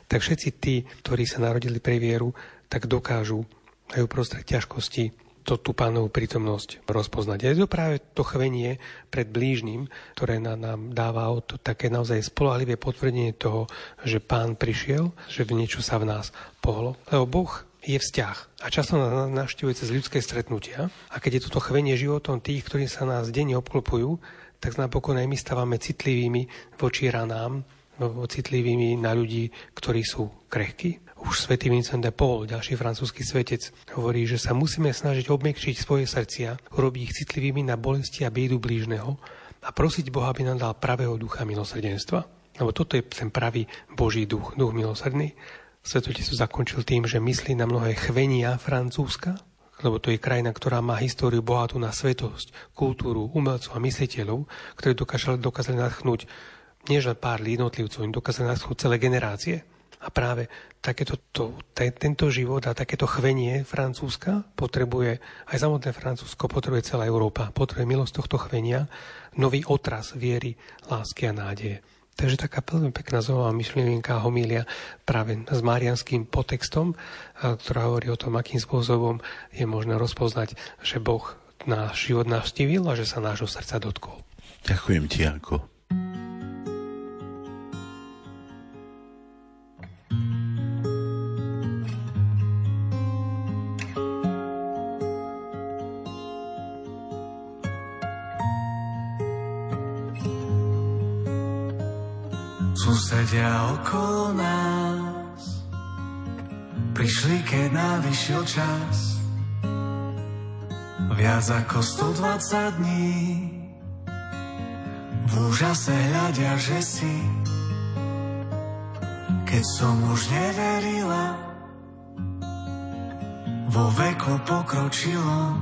tak všetci tí, ktorí sa narodili pre vieru, tak dokážu aj uprostred ťažkosti to tú pánovú prítomnosť rozpoznať. Je to práve to chvenie pred blížnym, ktoré na nám dáva to také naozaj spolahlivé potvrdenie toho, že pán prišiel, že v niečo sa v nás pohlo. Lebo Boh je vzťah a často nás navštevuje cez ľudské stretnutia a keď je toto chvenie životom tých, ktorí sa nás denne obklopujú, tak napokon aj my stávame citlivými voči ranám, citlivými na ľudí, ktorí sú krehkí, už svätý Vincent de Paul, ďalší francúzsky svetec, hovorí, že sa musíme snažiť obmekčiť svoje srdcia, urobiť ich citlivými na bolesti a biedu blížneho a prosiť Boha, aby nám dal pravého ducha milosrdenstva. Lebo toto je ten pravý Boží duch, duch milosrdný. Svetotec zakončil tým, že myslí na mnohé chvenia Francúzska, lebo to je krajina, ktorá má históriu bohatú na svetosť, kultúru, umelcov a mysliteľov, ktorí dokázali, dokázali natchnúť nie pár jednotlivcov, im dokázali natchnúť celé generácie. A práve takéto, to, te, tento život a takéto chvenie Francúzska potrebuje, aj samotné Francúzsko potrebuje celá Európa, potrebuje milosť tohto chvenia, nový otras viery, lásky a nádeje. Takže taká veľmi pekná zaujímavá myšlienka homília práve s marianským potextom, ktorá hovorí o tom, akým spôsobom je možné rozpoznať, že Boh náš život navštívil a že sa nášho srdca dotkol. Ďakujem ti, Janko. Susedia okolo nás. Prišli, keď navyšiel čas. Viac ako 120 dní. V úžase hľadia, že si. Keď som už neverila vo veku pokročilo.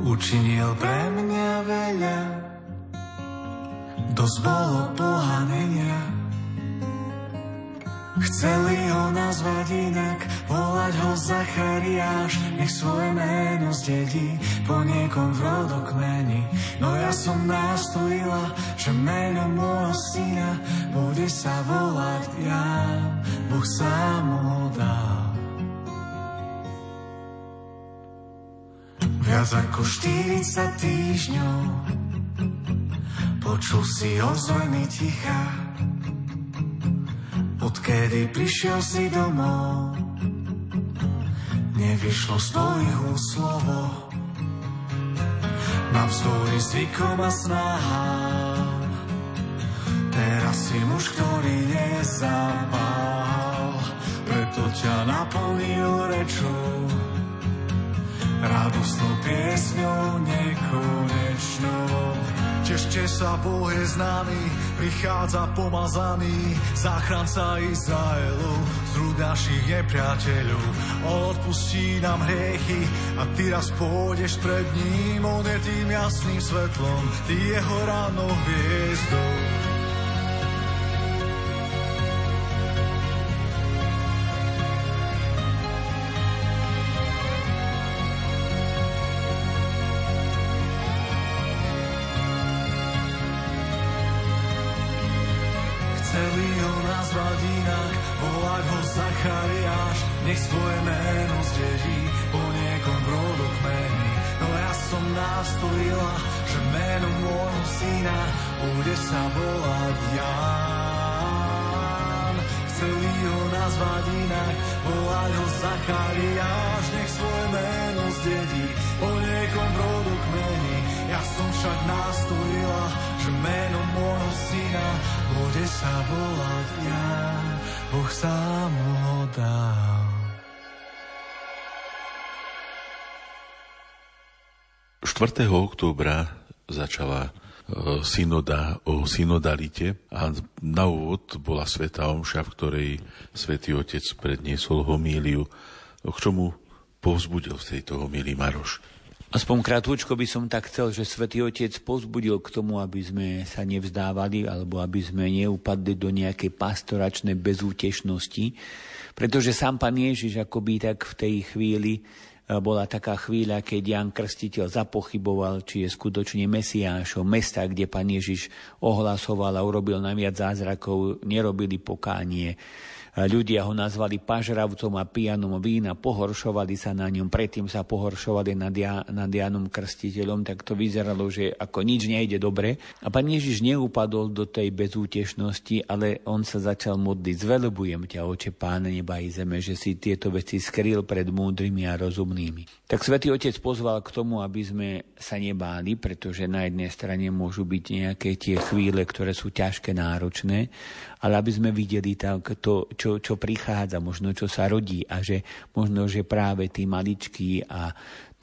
Učinil pre mňa veľa Dosť bolo pohanenia Chceli ho nazvať inak, volať ho Zachariáš, nech svoje meno zdedí po niekom v rodokmeni. No ja som nastojila, že meno môjho syna bude sa volať Ján, Boh sám ho dal. Viac ako 40 týždňov Počul si ozveny ticha, odkedy prišiel si domov. Nevyšlo z tvojich slovo, navzdory zvykom a snahám. Teraz si muž, ktorý nezával, preto ťa naplnil rečou. Radostnou piesňou nekonečnou. Tešte sa, Boh je známy, prichádza pomazaný, záchranca Izraelu, z rúd našich nepriateľov. On odpustí nám hriechy a ty raz pôjdeš pred ním, on je tým jasným svetlom, ty jeho ráno hviezdou. Nazvať inak, volať ho Zachariáš, nech svoje meno zdedí po niekom v rodokmeni. Ja som však nastojila, že meno môjho syna bude sa volať Ján. Boh sám ho dal. 4. októbra začala synoda o synodalite a na úvod bola Sveta Omša, v ktorej Svetý Otec predniesol homíliu. K čomu povzbudil v tejto homílii Maroš? Aspoň krátko by som tak chcel, že Svetý Otec povzbudil k tomu, aby sme sa nevzdávali alebo aby sme neupadli do nejakej pastoračnej bezútešnosti, pretože sám pán Ježiš akoby tak v tej chvíli bola taká chvíľa, keď Jan Krstiteľ zapochyboval, či je skutočne Mesiášom. Mesta, kde pán Ježiš ohlasoval a urobil najviac zázrakov, nerobili pokánie. Ľudia ho nazvali pažravcom a pijanom vína, pohoršovali sa na ňom, predtým sa pohoršovali nad, ja, nad Janom Krstiteľom, tak to vyzeralo, že ako nič nejde dobre. A pán Ježiš neupadol do tej bezútešnosti, ale on sa začal modliť. Zvelebujem ťa, oče Páne neba i zeme, že si tieto veci skryl pred múdrymi a rozumnými. Tak Svetý Otec pozval k tomu, aby sme sa nebáli, pretože na jednej strane môžu byť nejaké tie chvíle, ktoré sú ťažké, náročné, ale aby sme videli tak to, čo, čo prichádza, možno čo sa rodí a že možno, že práve tí maličkí a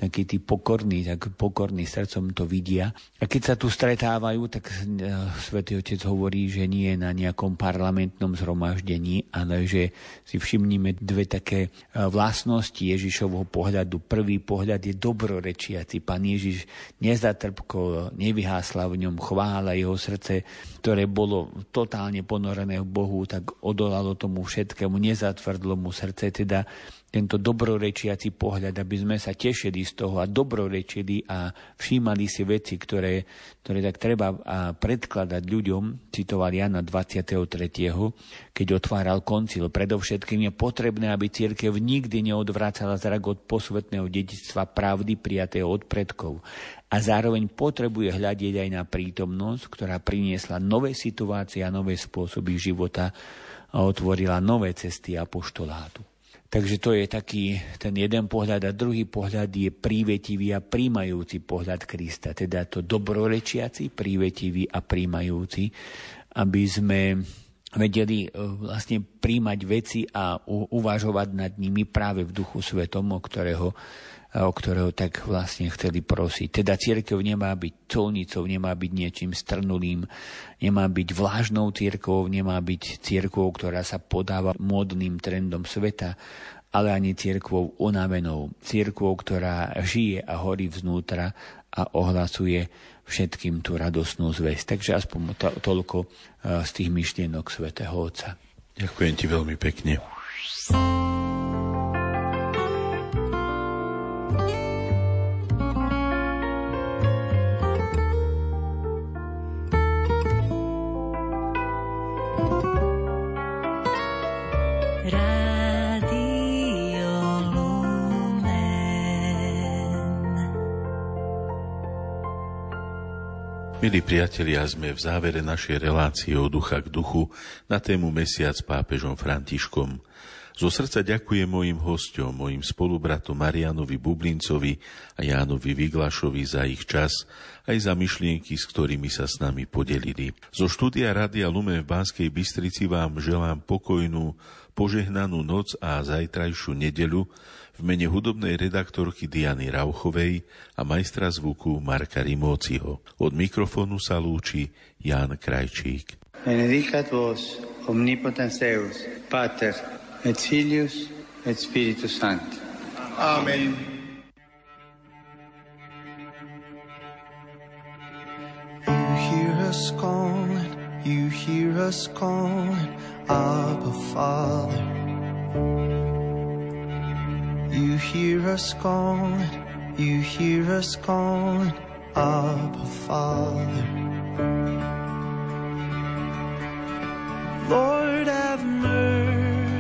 takí tí pokorní, tak pokorní srdcom to vidia. A keď sa tu stretávajú, tak eh, svätý Otec hovorí, že nie na nejakom parlamentnom zhromaždení, ale že si všimnime dve také eh, vlastnosti Ježišovho pohľadu. Prvý pohľad je dobrorečiaci. Pán Ježiš nezatrpkol, nevyhásla v ňom chvála, jeho srdce, ktoré bolo totálne ponorené v Bohu, tak odolalo tomu všetkému, nezatvrdlo mu srdce, teda tento dobrorečiaci pohľad, aby sme sa tešili z toho a dobrorečili a všímali si veci, ktoré, ktoré tak treba predkladať ľuďom, citoval Jana 23., keď otváral koncil. Predovšetkým je potrebné, aby církev nikdy neodvracala zrak od posvetného dedičstva pravdy prijatého od predkov a zároveň potrebuje hľadiť aj na prítomnosť, ktorá priniesla nové situácie a nové spôsoby života a otvorila nové cesty apoštolátu. Takže to je taký ten jeden pohľad. A druhý pohľad je prívetivý a príjmajúci pohľad Krista, teda to dobrorečiaci, prívetivý a príjmajúci, aby sme vedeli e, vlastne príjmať veci a uvažovať nad nimi práve v duchu svetom, o ktorého o ktorého tak vlastne chceli prosiť. Teda církev nemá byť colnicou, nemá byť niečím strnulým, nemá byť vlážnou církvou, nemá byť církvou, ktorá sa podáva módnym trendom sveta, ale ani církvou unavenou, církvou, ktorá žije a horí vznútra a ohlasuje všetkým tú radosnú zväzť. Takže aspoň to, toľko e, z tých myšlienok svätého Otca. Ďakujem ti veľmi pekne. Milí priatelia, sme v závere našej relácie od ducha k duchu na tému Mesiac s pápežom Františkom. Zo srdca ďakujem mojim hostom, mojim spolubratom Marianovi Bublincovi a Jánovi Vyglašovi za ich čas, aj za myšlienky, s ktorými sa s nami podelili. Zo štúdia Radia Lume v Banskej Bystrici vám želám pokojnú, požehnanú noc a zajtrajšiu nedelu, v mene hudobnej redaktorky Diany Rauchovej a majstra zvuku Marka Rimóciho. Od mikrofónu sa lúči Jan Krajčík. Benedicat vos, omnipotens Deus, Pater, et Filius, et Spiritus Sancti. Amen. You hear us calling, you hear us calling, Abba Father. You hear us calling, you hear us calling, Abba Father. Lord have mercy,